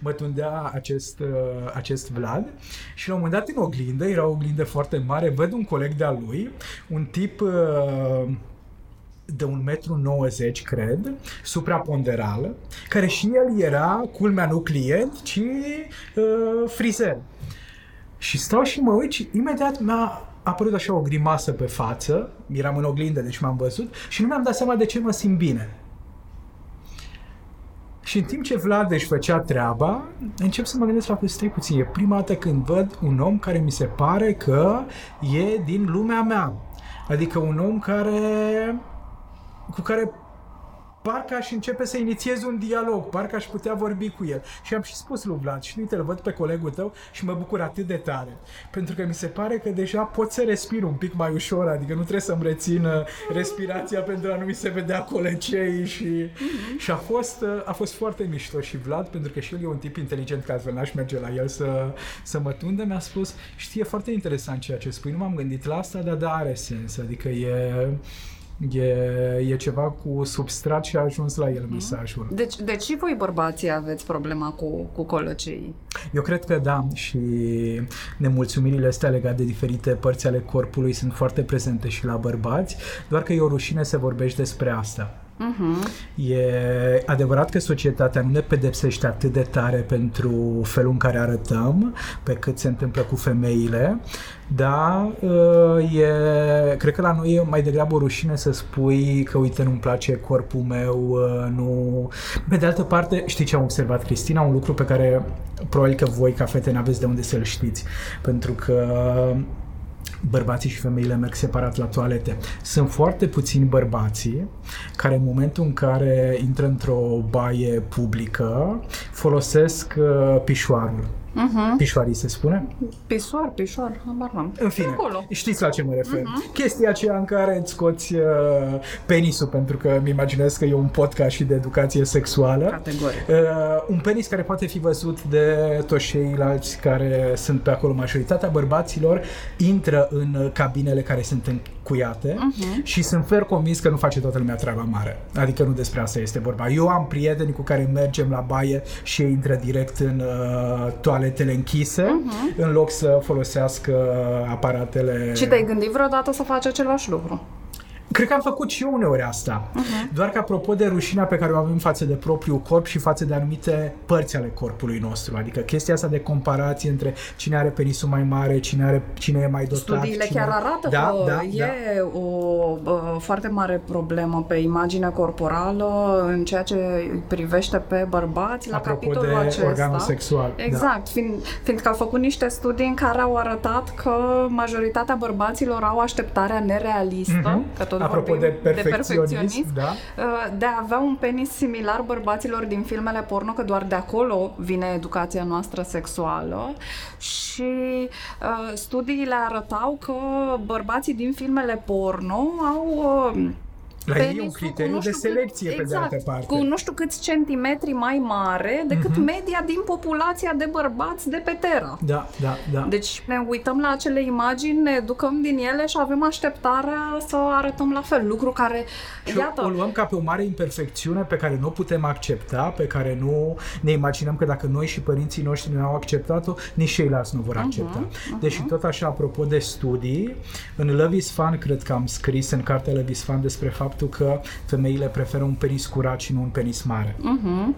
mă tundea acest, uh, acest Vlad și la un moment dat în oglindă, era o oglindă foarte mare, văd un coleg de-al lui, un tip uh, de un metru 90, cred, supraponderal, care și el era, culmea nu client, ci uh, frizer. Și stau și mă uit și imediat mi-a apărut așa o grimasă pe față, eram în oglindă, deci m-am văzut și nu mi-am dat seama de ce mă simt bine. Și în timp ce Vlad își făcea treaba, încep să mă gândesc la stai puțin, e prima dată când văd un om care mi se pare că e din lumea mea. Adică un om care cu care parcă aș începe să inițiez un dialog, parcă aș putea vorbi cu el. Și am și spus lui Vlad, și uite, îl văd pe colegul tău și mă bucur atât de tare. Pentru că mi se pare că deja pot să respir un pic mai ușor, adică nu trebuie să-mi rețin respirația pentru a nu mi se vedea colegei și, mm-hmm. și a, fost, a fost foarte mișto. Și Vlad, pentru că și el e un tip inteligent, că altfel n-aș merge la el să, să mă tunde, mi-a spus, știe foarte interesant ceea ce spui, nu m-am gândit la asta, dar da, are sens, adică e E, e ceva cu substrat și a ajuns la el mhm. mesajul. Deci, deci și voi bărbații aveți problema cu, cu colăcei? Eu cred că da și nemulțumirile astea legate de diferite părți ale corpului sunt foarte prezente și la bărbați, doar că e o rușine să vorbești despre asta. Uh-huh. E adevărat că societatea nu ne pedepsește atât de tare pentru felul în care arătăm, pe cât se întâmplă cu femeile, dar uh, e, cred că la noi e mai degrabă o rușine să spui că uite nu-mi place corpul meu, uh, nu... Pe de altă parte, știi ce am observat, Cristina? Un lucru pe care probabil că voi ca fete n-aveți de unde să-l știți, pentru că bărbații și femeile merg separat la toalete. Sunt foarte puțini bărbații care în momentul în care intră într-o baie publică folosesc uh, pișoarul Uh-huh. Pișoarii se spune? Pisoar, pișoar, habar n-am. În fine, Acolo. știți la ce mă refer. Uh-huh. Chestia aceea în care îți scoți uh, penisul, pentru că îmi imaginez că e un podcast și de educație sexuală. Categoric. Uh, un penis care poate fi văzut de toți ceilalți care sunt pe acolo. Majoritatea bărbaților intră în cabinele care sunt încuiate uh-huh. și sunt fer convins că nu face toată lumea treaba mare. Adică nu despre asta este vorba. Eu am prieteni cu care mergem la baie și ei intră direct în uh, toate toaletele închise, uh-huh. în loc să folosească aparatele... Și te-ai gândit vreodată să faci același lucru? Cred că am făcut și eu uneori asta. Uh-huh. Doar că apropo de rușinea pe care o avem față de propriul corp și față de anumite părți ale corpului nostru. Adică chestia asta de comparație între cine are penisul mai mare, cine, are, cine e mai dotat. Studiile cine... chiar arată da, că da, e da. o uh, foarte mare problemă pe imaginea corporală în ceea ce privește pe bărbați la apropo capitolul de acesta. organul sexual. Da. Exact, da. fiind, fiindcă au făcut niște studii în care au arătat că majoritatea bărbaților au așteptarea nerealistă, mm-hmm. că tot Apropo de perfecționism, de, perfecționism da. Uh, de a avea un penis similar bărbaților din filmele porno, că doar de acolo vine educația noastră sexuală și uh, studiile arătau că bărbații din filmele porno au uh, la ei e un criteriu de selecție, cât, pe exact, de altă parte. cu nu știu câți centimetri mai mare decât uh-huh. media din populația de bărbați de pe Terra. Da, da, da. Deci ne uităm la acele imagini, ne educăm din ele și avem așteptarea să arătăm la fel. Lucru care, și iată... o luăm ca pe o mare imperfecțiune pe care nu putem accepta, pe care nu ne imaginăm că dacă noi și părinții noștri nu au acceptat-o, nici ceilalți nu vor mhm, accepta. Uh-huh, uh-huh. Deși tot așa, apropo de studii, în Love is Fun, cred că am scris în cartea Love is Fun despre faptul faptul că femeile preferă un penis curat și nu un penis mare. Uh-huh.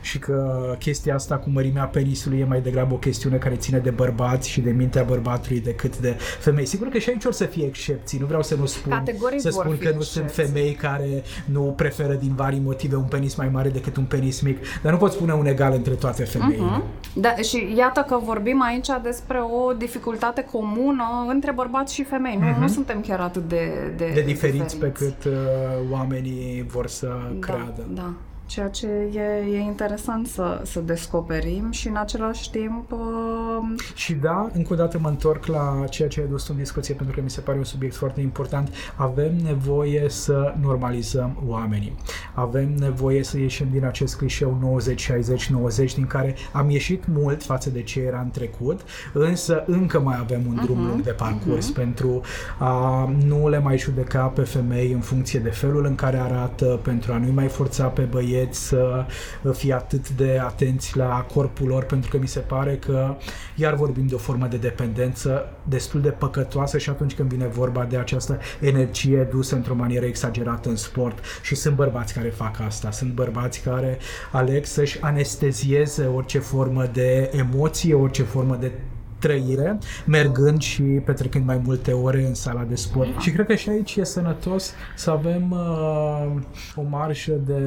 Și că chestia asta cu mărimea penisului e mai degrabă o chestiune care ține de bărbați și de mintea bărbatului decât de femei. Sigur că și aici or să fie excepții, nu vreau să nu spun, Categoric să spun că nu excepții. sunt femei care nu preferă din vari motive un penis mai mare decât un penis mic, dar nu pot spune un egal între toate femeile. Uh-huh. Da, și iată că vorbim aici despre o dificultate comună între bărbați și femei. Uh-huh. Nu, nu suntem chiar atât de, de, de diferiți, diferiți pe cât uh, oamenii vor să da, creadă. Da ceea ce e, e interesant să, să descoperim și în același timp... Uh... Și da, încă o dată mă întorc la ceea ce ai dus în discuție pentru că mi se pare un subiect foarte important. Avem nevoie să normalizăm oamenii. Avem nevoie să ieșim din acest clișeu 90-60-90 din care am ieșit mult față de ce era în trecut, însă încă mai avem un drum uh-huh, lung de parcurs uh-huh. pentru a nu le mai judeca pe femei în funcție de felul în care arată, pentru a nu mai forța pe băieți băieți să fie atât de atenți la corpul lor, pentru că mi se pare că iar vorbim de o formă de dependență destul de păcătoasă și atunci când vine vorba de această energie dusă într-o manieră exagerată în sport. Și sunt bărbați care fac asta, sunt bărbați care aleg să-și anestezieze orice formă de emoție, orice formă de trăire, mergând și petrecând mai multe ore în sala de sport. Și cred că și aici e sănătos să avem uh, o marșă de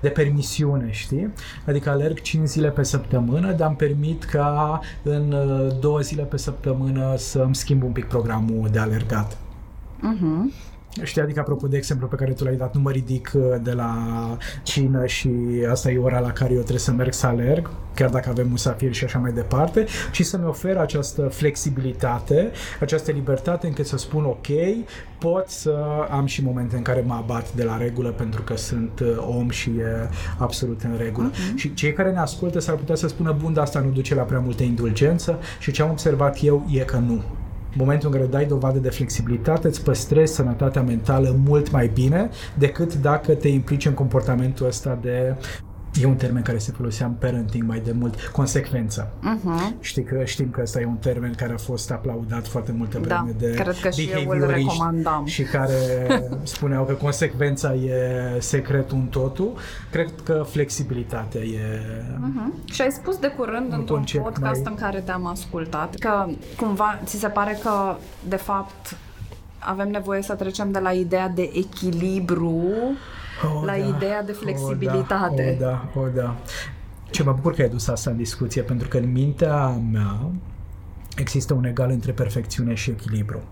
de permisiune, știi? Adică alerg 5 zile pe săptămână, dar îmi permit ca în uh, două zile pe săptămână să îmi schimb un pic programul de alergat. Uh-huh. Știi, adică apropo de exemplu pe care tu l-ai dat, nu mă ridic uh, de la cină și asta e ora la care eu trebuie să merg să alerg, chiar dacă avem musafiri și așa mai departe, și să-mi oferă această flexibilitate, această libertate încât să spun ok, pot să am și momente în care mă abat de la regulă pentru că sunt uh, om și e absolut în regulă. Uh-huh. Și cei care ne ascultă s-ar putea să spună, bun, dar asta nu duce la prea multă indulgență și ce am observat eu e că nu momentul în care dai dovadă de flexibilitate, îți păstrezi sănătatea mentală mult mai bine decât dacă te implici în comportamentul ăsta de E un termen care se folosea în parenting mai de mult, consecvență. Uh-huh. Știi că, știm că ăsta e un termen care a fost aplaudat foarte multă da, vreme da, de cred că și eu îl recomandam. și care spuneau că consecvența e secretul în totul. Cred că flexibilitatea e... Uh-huh. Și ai spus de curând un într-un podcast mai... în care te-am ascultat că cumva ți se pare că de fapt avem nevoie să trecem de la ideea de echilibru oh, la da, ideea de flexibilitate. Oh, da, oh, da, oh, da. Ce mă bucur că ai dus asta în discuție, pentru că în mintea mea există un egal între perfecțiune și echilibru.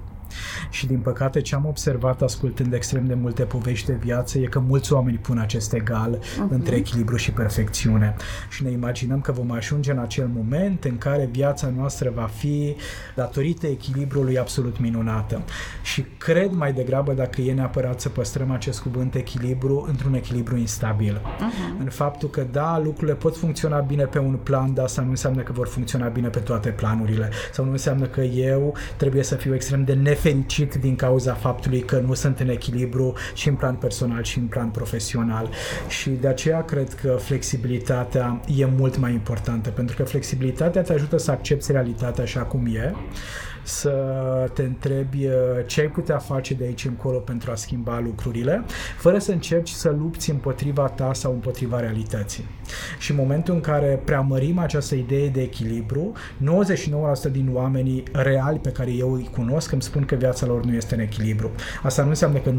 Și din păcate ce am observat ascultând extrem de multe povești de viață e că mulți oameni pun acest egal uh-huh. între echilibru și perfecțiune. Și ne imaginăm că vom ajunge în acel moment în care viața noastră va fi datorită echilibrului absolut minunată. Și cred mai degrabă dacă e neapărat să păstrăm acest cuvânt echilibru într-un echilibru instabil. Uh-huh. În faptul că da, lucrurile pot funcționa bine pe un plan, dar asta nu înseamnă că vor funcționa bine pe toate planurile. Sau nu înseamnă că eu trebuie să fiu extrem de nef nefericit din cauza faptului că nu sunt în echilibru și în plan personal și în plan profesional. Și de aceea cred că flexibilitatea e mult mai importantă, pentru că flexibilitatea te ajută să accepti realitatea așa cum e să te întrebi uh, ce ai putea face de aici încolo pentru a schimba lucrurile, fără să încerci să lupți împotriva ta sau împotriva realității. Și în momentul în care preamărim această idee de echilibru, 99% din oamenii reali pe care eu îi cunosc îmi spun că viața lor nu este în echilibru. Asta nu înseamnă că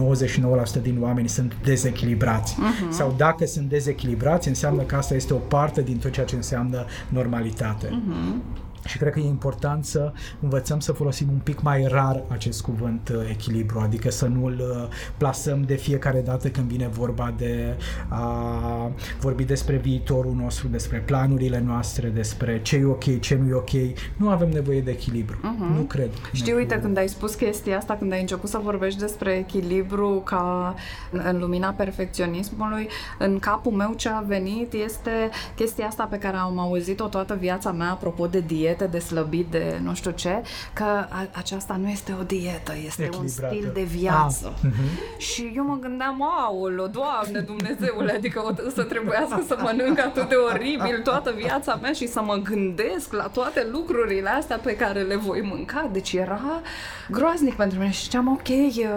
99% din oameni sunt dezechilibrați. Uh-huh. Sau dacă sunt dezechilibrați, înseamnă că asta este o parte din tot ceea ce înseamnă normalitate. Uh-huh. Și cred că e important să învățăm să folosim un pic mai rar acest cuvânt uh, echilibru, adică să nu-l uh, plasăm de fiecare dată când vine vorba de a vorbi despre viitorul nostru, despre planurile noastre, despre ce e ok, ce nu e ok. Nu avem nevoie de echilibru. Uh-huh. Nu cred. Știi, uite, când ai spus chestia asta, când ai început să vorbești despre echilibru ca în lumina perfecționismului, în capul meu ce a venit este chestia asta pe care am auzit-o toată viața mea apropo de diet diete, de slăbit, de nu știu ce, că a, aceasta nu este o dietă, este un stil de viață. Ah, uh-huh. Și eu mă gândeam, aolo, Doamne Dumnezeule, adică o să trebuiască să mănânc atât de oribil toată viața mea și să mă gândesc la toate lucrurile astea pe care le voi mânca. Deci era groaznic pentru mine și ziceam, ok,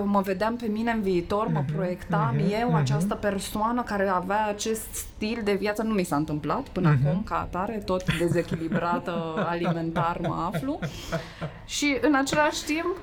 mă vedeam pe mine în viitor, mă mhm, proiectam uh-huh, eu, uh-huh. această persoană care avea acest stil de viață, nu mi s-a întâmplat până uh-huh. acum, ca atare, tot dezechilibrată alimentar mă aflu și în același timp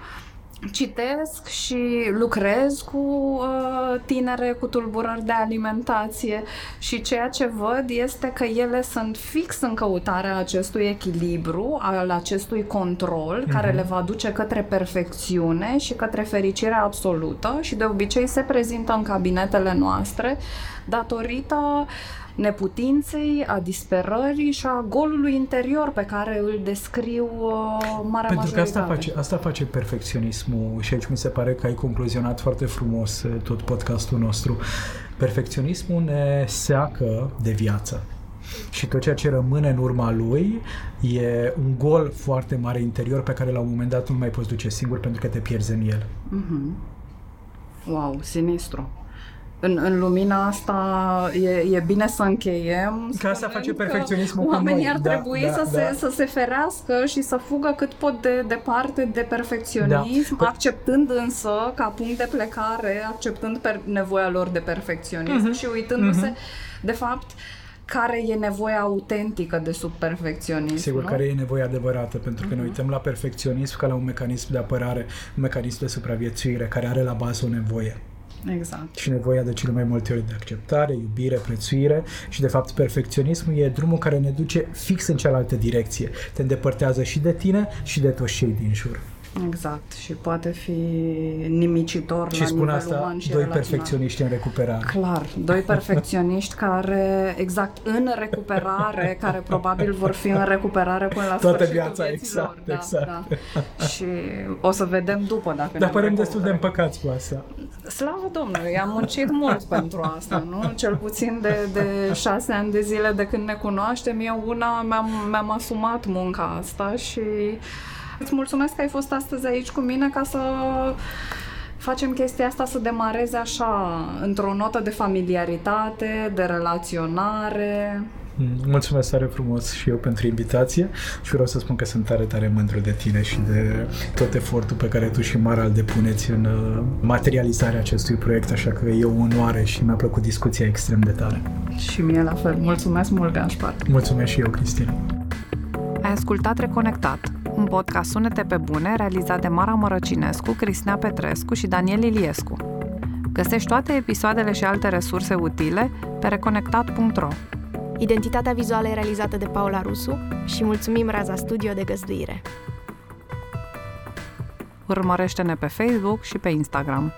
citesc și lucrez cu uh, tinere cu tulburări de alimentație și ceea ce văd este că ele sunt fix în căutarea acestui echilibru, al acestui control mm-hmm. care le va duce către perfecțiune și către fericire absolută și de obicei se prezintă în cabinetele noastre datorită uh, neputinței, a disperării și a golului interior pe care îl descriu uh, marea Pentru că asta face, asta face perfecționismul și aici mi se pare că ai concluzionat foarte frumos uh, tot podcastul nostru. Perfecționismul ne seacă de viață. Și tot ceea ce rămâne în urma lui e un gol foarte mare interior pe care la un moment dat nu mai poți duce singur pentru că te pierzi în el. Mm-hmm. Wow, sinistru în, în lumina asta e, e bine să încheiem. Că asta face perfecționismul Oamenii ar da, trebui da, să, da. Se, să se ferească și să fugă cât pot de departe de perfecționism, da. acceptând însă ca punct de plecare, acceptând per, nevoia lor de perfecționism uh-huh. și uitându-se, uh-huh. de fapt, care e nevoia autentică de sub perfecționism. Sigur, nu? care e nevoia adevărată, pentru că uh-huh. ne uităm la perfecționism ca la un mecanism de apărare, un mecanism de supraviețuire, care are la bază o nevoie. Exact. Și nevoia de cele mai multe ori de acceptare, iubire, prețuire și de fapt perfecționismul e drumul care ne duce fix în cealaltă direcție. Te îndepărtează și de tine și de toți cei din jur. Exact. Și poate fi nimicitor și la spun nivelul asta uman și doi relațional. perfecționiști în recuperare. Clar, doi perfecționiști care, exact, în recuperare, care probabil vor fi în recuperare până la Toată sfârșitul viața, vieții exact, lor. exact. Da. Și o să vedem după dacă Dar ne-am părem destul de recuperat. împăcați cu asta. Slavă Domnului, am muncit mult pentru asta, nu? Cel puțin de, de șase ani de zile de când ne cunoaștem, eu una mi-am, mi-am asumat munca asta și îți mulțumesc că ai fost astăzi aici cu mine ca să facem chestia asta să demareze așa, într-o notă de familiaritate, de relaționare. Mm, Mulțumesc tare frumos și eu pentru invitație și vreau să spun că sunt tare, tare mândru de tine și de tot efortul pe care tu și Mara îl depuneți în uh, materializarea acestui proiect, așa că e o onoare și mi-a plăcut discuția extrem de tare. Și mie la fel. Mulțumesc mult, Gașpar. Mulțumesc și eu, Cristina. Ai ascultat Reconectat, un podcast Sunete pe bune realizat de Mara Mărăcinescu, Cristina Petrescu și Daniel Iliescu. Găsești toate episoadele și alte resurse utile pe reconectat.ro. Identitatea vizuală e realizată de Paula Rusu și mulțumim Raza Studio de găzduire. Urmărește-ne pe Facebook și pe Instagram.